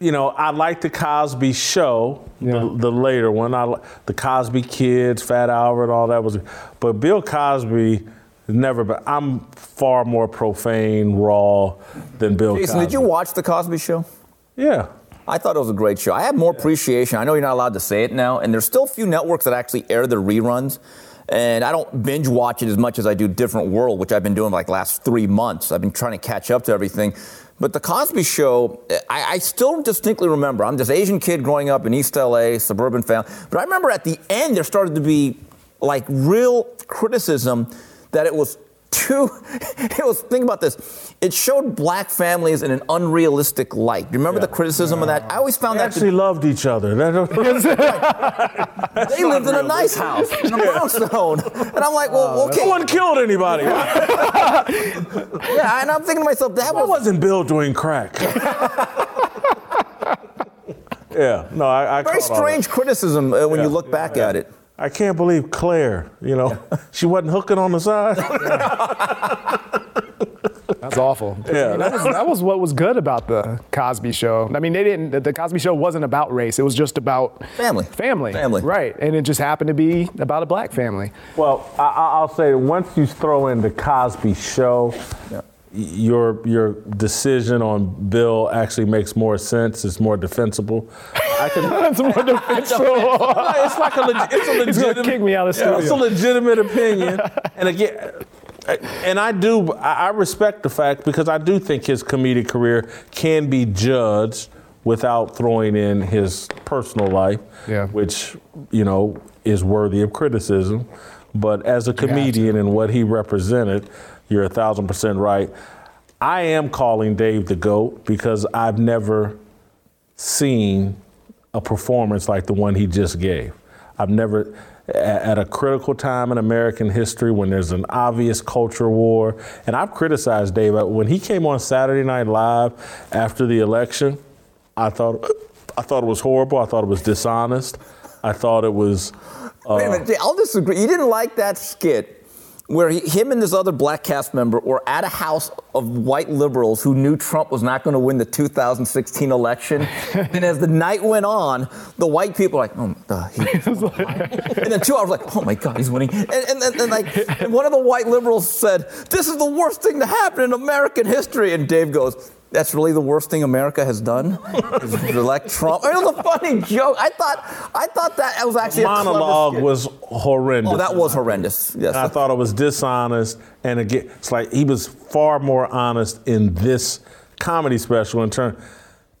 you know, I like the Cosby Show, Yeah. the, the later one. I li- the Cosby Kids, Fat Albert, all that was. But Bill Cosby never been. I'm far more profane, raw than Bill Jason, Cosby. did you watch the Cosby Show? Yeah. I thought it was a great show. I have more appreciation. I know you're not allowed to say it now, and there's still a few networks that actually air the reruns. And I don't binge watch it as much as I do Different World, which I've been doing like last three months. I've been trying to catch up to everything. But the Cosby Show, I, I still distinctly remember. I'm this Asian kid growing up in East LA, suburban family. But I remember at the end there started to be like real criticism that it was too. It was think about this. It showed black families in an unrealistic light. Remember the criticism of that? I always found They that to actually loved each other. That- they lived in a nice house in a brownstone. And I'm like, well, no okay. one killed anybody. Yeah, and I'm thinking to myself, that was. wasn't Bill doing crack? yeah. No, I, I Very caught all that. strange criticism uh, when Yeah. you look back at it. I can't believe Claire, you know, she wasn't hooking on the side. That's awful. Yeah. that, was, that was what was good about the Cosby Show. I mean, they didn't. The Cosby Show wasn't about race. It was just about Family. family, Family. right? And it just happened to be about a black family. Well, I, I- I'll say once you throw in the Cosby Show, Yeah. Your your decision on Bill actually makes more sense. It's more defensible. I can. That's more defensive. it's like a leg- it's a He's gonna legitimate. kick me out of the Yeah, It's a legitimate opinion, and again. And I do, I I respect the fact because I do think his comedic career can be judged without throwing in his personal life, Yeah. which, you know, is worthy of criticism. But as a comedian and what he represented, you're a thousand percent right. I am calling Dave the GOAT because I've never seen a performance like the one he just gave. I've never, at a critical time in American history when there's an obvious culture war, and I've criticized Dave when he came on Saturday Night Live after the election. I thought, I thought it was horrible. I thought it was dishonest. I thought it was. Wait a minute, uh, I'll disagree. You didn't like that skit where he, him and this other black cast member were at a house of white liberals who knew Trump was not going to win the 2016 election. and as the night went on, the white people were like, oh, uh, he, and then two hours like, oh my God, he's winning. And, and, and, and like, and one of the white liberals said, this is the worst thing to happen in American history. And Dave goes, that's really the worst thing America has done, is elect Trump. It was a funny joke. I thought, I thought that was actually a monologue skit. was horrendous. Oh, that was horrendous. Yes. And I thought it was dishonest. And again, it's like he was far more honest in this comedy special in turn.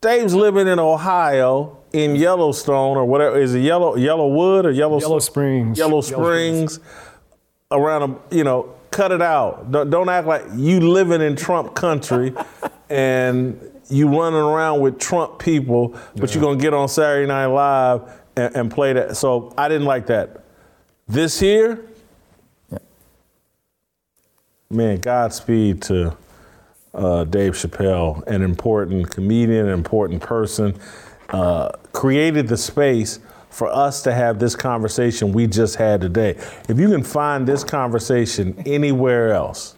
Dave's living in Ohio in Yellowstone or whatever. Is it Yellow Yellowwood or Yellow Yellow Springs. Yellow Yellow Springs. Around a, you know, cut it out. Don't, don't act like you living in Trump country and you running around with Trump people, but you're gonna get on Saturday Night Live and, and play that. So I didn't like that. This here, man, Godspeed to uh, Dave Chappelle, an important comedian, an important person, uh, created the space for us to have this conversation we just had today. If you can find this conversation anywhere else,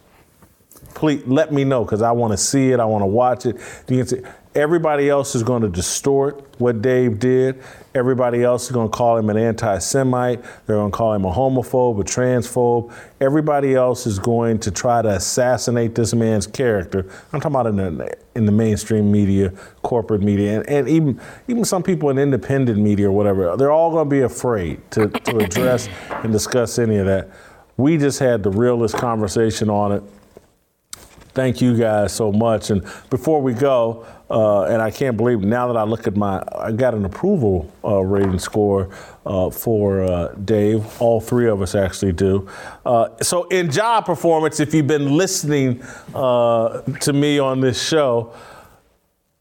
please let me know because I want to see it. I want to watch it. You can see everybody else is going to distort what Dave did. Everybody else is going to call him an anti-Semite. They're going to call him a homophobe, a transphobe. Everybody else is going to try to assassinate this man's character. I'm talking about in the in the mainstream media, corporate media, and, and even even some people in independent media or whatever. They're all going to be afraid to, to address and discuss any of that. We just had the realest conversation on it thank you guys so much. And before we go, uh, and I can't believe now that I look at my, I got an approval uh, rating score uh, for uh, Dave. All three of us actually do. Uh, so in job performance, if you've been listening uh, to me on this show,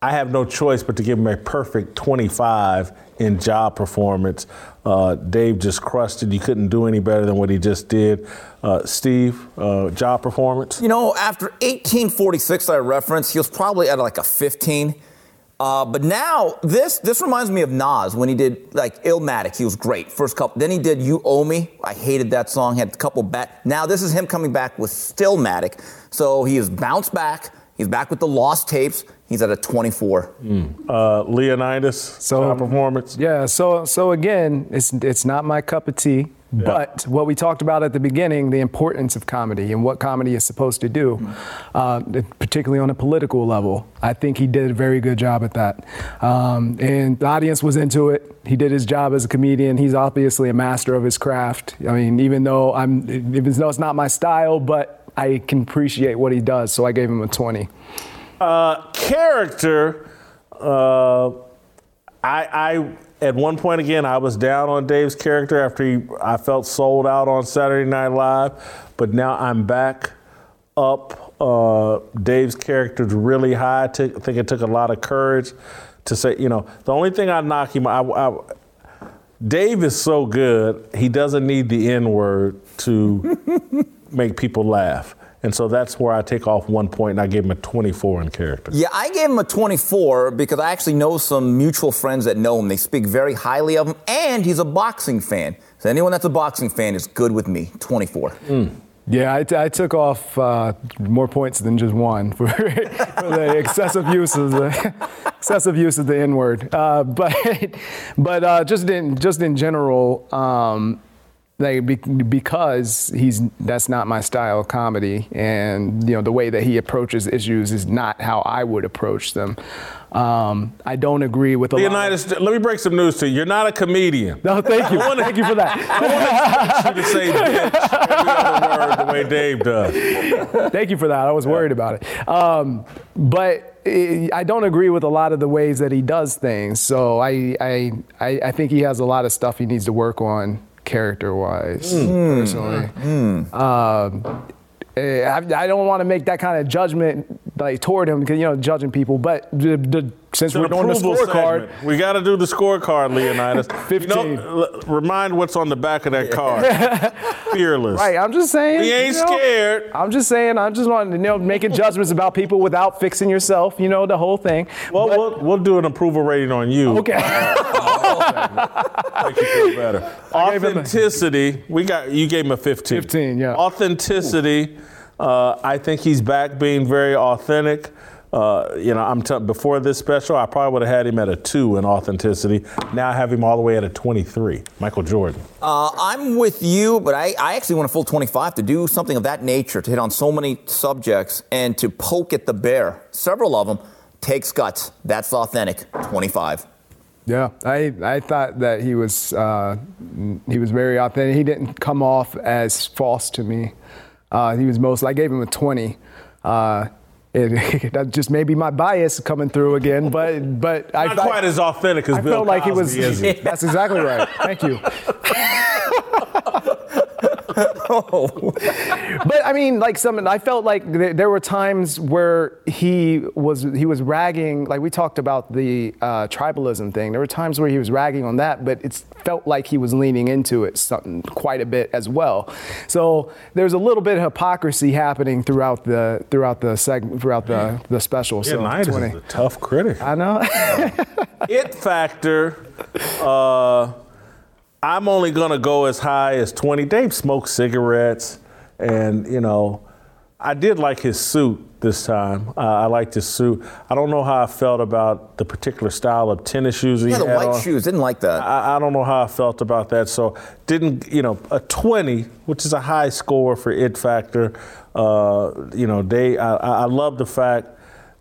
I have no choice but to give him a perfect 25 in job performance. Uh, Dave just crushed it. You couldn't do any better than what he just did. Uh, Steve, uh, job performance? You know, after 1846, I referenced, he was probably at like a 15. Uh, but now this this reminds me of Nas when he did like Illmatic. He was great first couple. Then he did You Owe Me. I hated that song. Had a couple back. Now this is him coming back with Stillmatic. So he has bounced back. He's back with the lost tapes. He's at a 24. Uh, Leonydus, So- job performance? Yeah, so so again, it's it's not my cup of tea. But what we talked about at the beginning, the importance of comedy and what comedy is supposed to do, uh, particularly on a political level, I think he did a very good job at that. Um, and the audience was into it. He did his job as a comedian. He's obviously a master of his craft. I mean, even though I'm, even though it's not my style, but I can appreciate what he does. So I gave him a 20. Uh, character, uh, I, I at one point again I was down on Dave's character after he, I felt sold out on Saturday Night Live, but now I'm back up uh, Dave's character's really high. I think it took a lot of courage to say, you know, the only thing I knock him, I, I, Dave is so good, he doesn't need the N word to make people laugh. And so that's where I take off one point and I gave him a 24 in character. Yeah, I gave him a 24 because I actually know some mutual friends that know him. They speak very highly of him, and he's a boxing fan. So anyone that's a boxing fan is good with me. 24. Yeah, I, t- I took off uh, more points than just one for, for the excessive use of the excessive use of the N word. Uh, but but uh, just in just in general, um, like because he's that's not my style of comedy, and you know the way that he approaches issues is not how I would approach them. Um, I don't agree with a lot. Of, let me break some news to you. You're not a comedian. no, thank you, thank you for that. I want you to say bitch every other word the way Dave does. Thank you for that. I was worried about it. Um, but eh, I don't agree with a lot of the ways that he does things. So I, I, I, I think he has a lot of stuff he needs to work on character-wise, personally. Um, eh, I, I don't want to make that kind of judgment like toward him because you know judging people. But the, the, since The we're doing the scorecard. We got to do the scorecard, Leonydus. You 15. know, l- remind what's on the back of that card. Fearless. right? I'm just saying. He ain't you know, scared. I'm just saying. I'm just wanting to you know making judgments about people without fixing yourself. You know the whole thing. Well, But- we'll, we'll do an approval rating on you. okay. Uh, make you feel better. Him a- Authenticity. We got you gave him a 15. 15, yeah. Authenticity. Uh, I think he's back being very authentic. Uh, you know, I'm t- before this special, I probably would have had him at a two in authenticity. Now I have him all the way at a 23. Michael Jordan. Uh, I'm with you, but I, I actually want a full 25 to do something of that nature, to hit on so many subjects and to poke at the bear. Several of them takes guts. That's authentic. 25. Yeah, I, I thought that he was uh, he was very authentic. He didn't come off as false to me. Uh, he was most. I gave him a twenty. Uh, it, that just may be my bias coming through again, but but I Not quite as authentic as I Bill felt like he was. That's exactly right. Thank you. But I mean, like some, I felt like there, there were times where he was he was ragging. Like we talked about the uh, tribalism thing. There were times where he was ragging on that, but it felt like he was leaning into it something quite a bit as well. So there's a little bit of hypocrisy happening throughout the throughout the segment throughout the the special. Yeah, so Leonydus 20. is a tough critic. I know. it factor, uh, I'm only gonna go as high as 20. Dave smoked cigarettes, and you know, I did like his suit this time. Uh, I liked his suit. I don't know how I felt about the particular style of tennis shoes he Yeah, the had white on. shoes. Didn't like that. I, I don't know how I felt about that. So didn't you know a 20, which is a high score for it factor. Uh, you know, they. I, I love the fact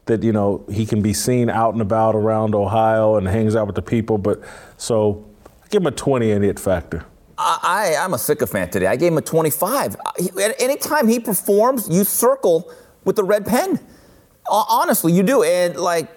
that you know he can be seen out and about around Ohio and hangs out with the people. But so give him a 20 in it factor. I, I'm a sycophant today. I gave him a 25. He- at- Anytime he performs, you circle with the red pen. Ho- Honestly, you do. And like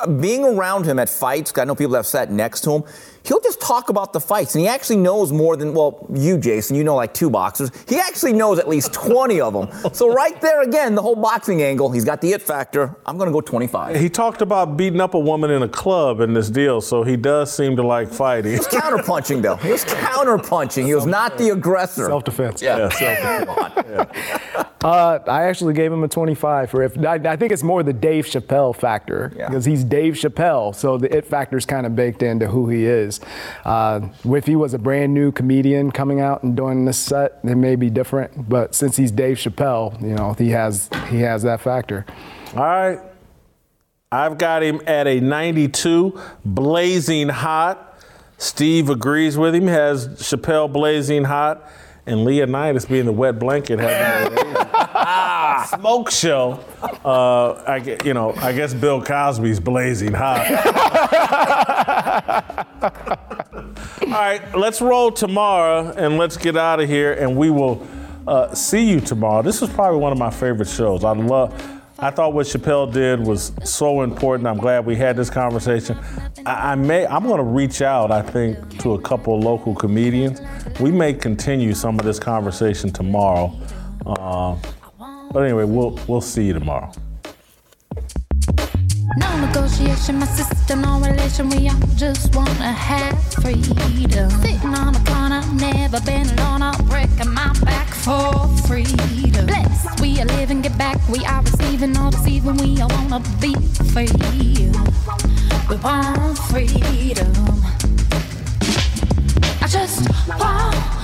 uh, being around him at fights, I know people have sat next to him. He'll just talk about the fights, and he actually knows more than well, you, Jason. You know like two boxers. He actually knows at least 20 of them. So right there again, the whole boxing angle. He's got the it factor. I'm going to go 25. He talked about beating up a woman in a club in this deal, so he does seem to like fighting. He was counterpunching though. He was counterpunching. He was not the aggressor. Self-defense. Yeah. Yeah, Come on. Uh, I actually gave him a 25 for if. I, I think it's more the Dave Chappelle factor Yeah. because he's Dave Chappelle, so the it factor is kind of baked into who he is. Uh, if he was a brand new comedian coming out and doing this set, it may be different. But since he's Dave Chappelle, you know, he has he has that factor. All right. I've got him at a 92, blazing hot. Steve agrees with him, has Chappelle blazing hot, and Leonydus being the wet blanket smoke show. Uh, I, you know, I guess Bill Cosby's blazing hot. All right, let's roll tomorrow and let's get out of here, and we will uh, see you tomorrow. This was probably one of my favorite shows. I love. I thought what Chappelle did was so important. I'm glad we had this conversation. I, I may. I'm going to reach out. I think to a couple local comedians. We may continue some of this conversation tomorrow. Uh, but anyway, we'll we'll see you tomorrow. No negotiation, my sister, no relation. We all just wanna have freedom. Sitting on a corner, never been alone. I'll break my back for freedom. We are living, get back. We are receiving, deceiving. We all wanna be free. We want freedom. I just want,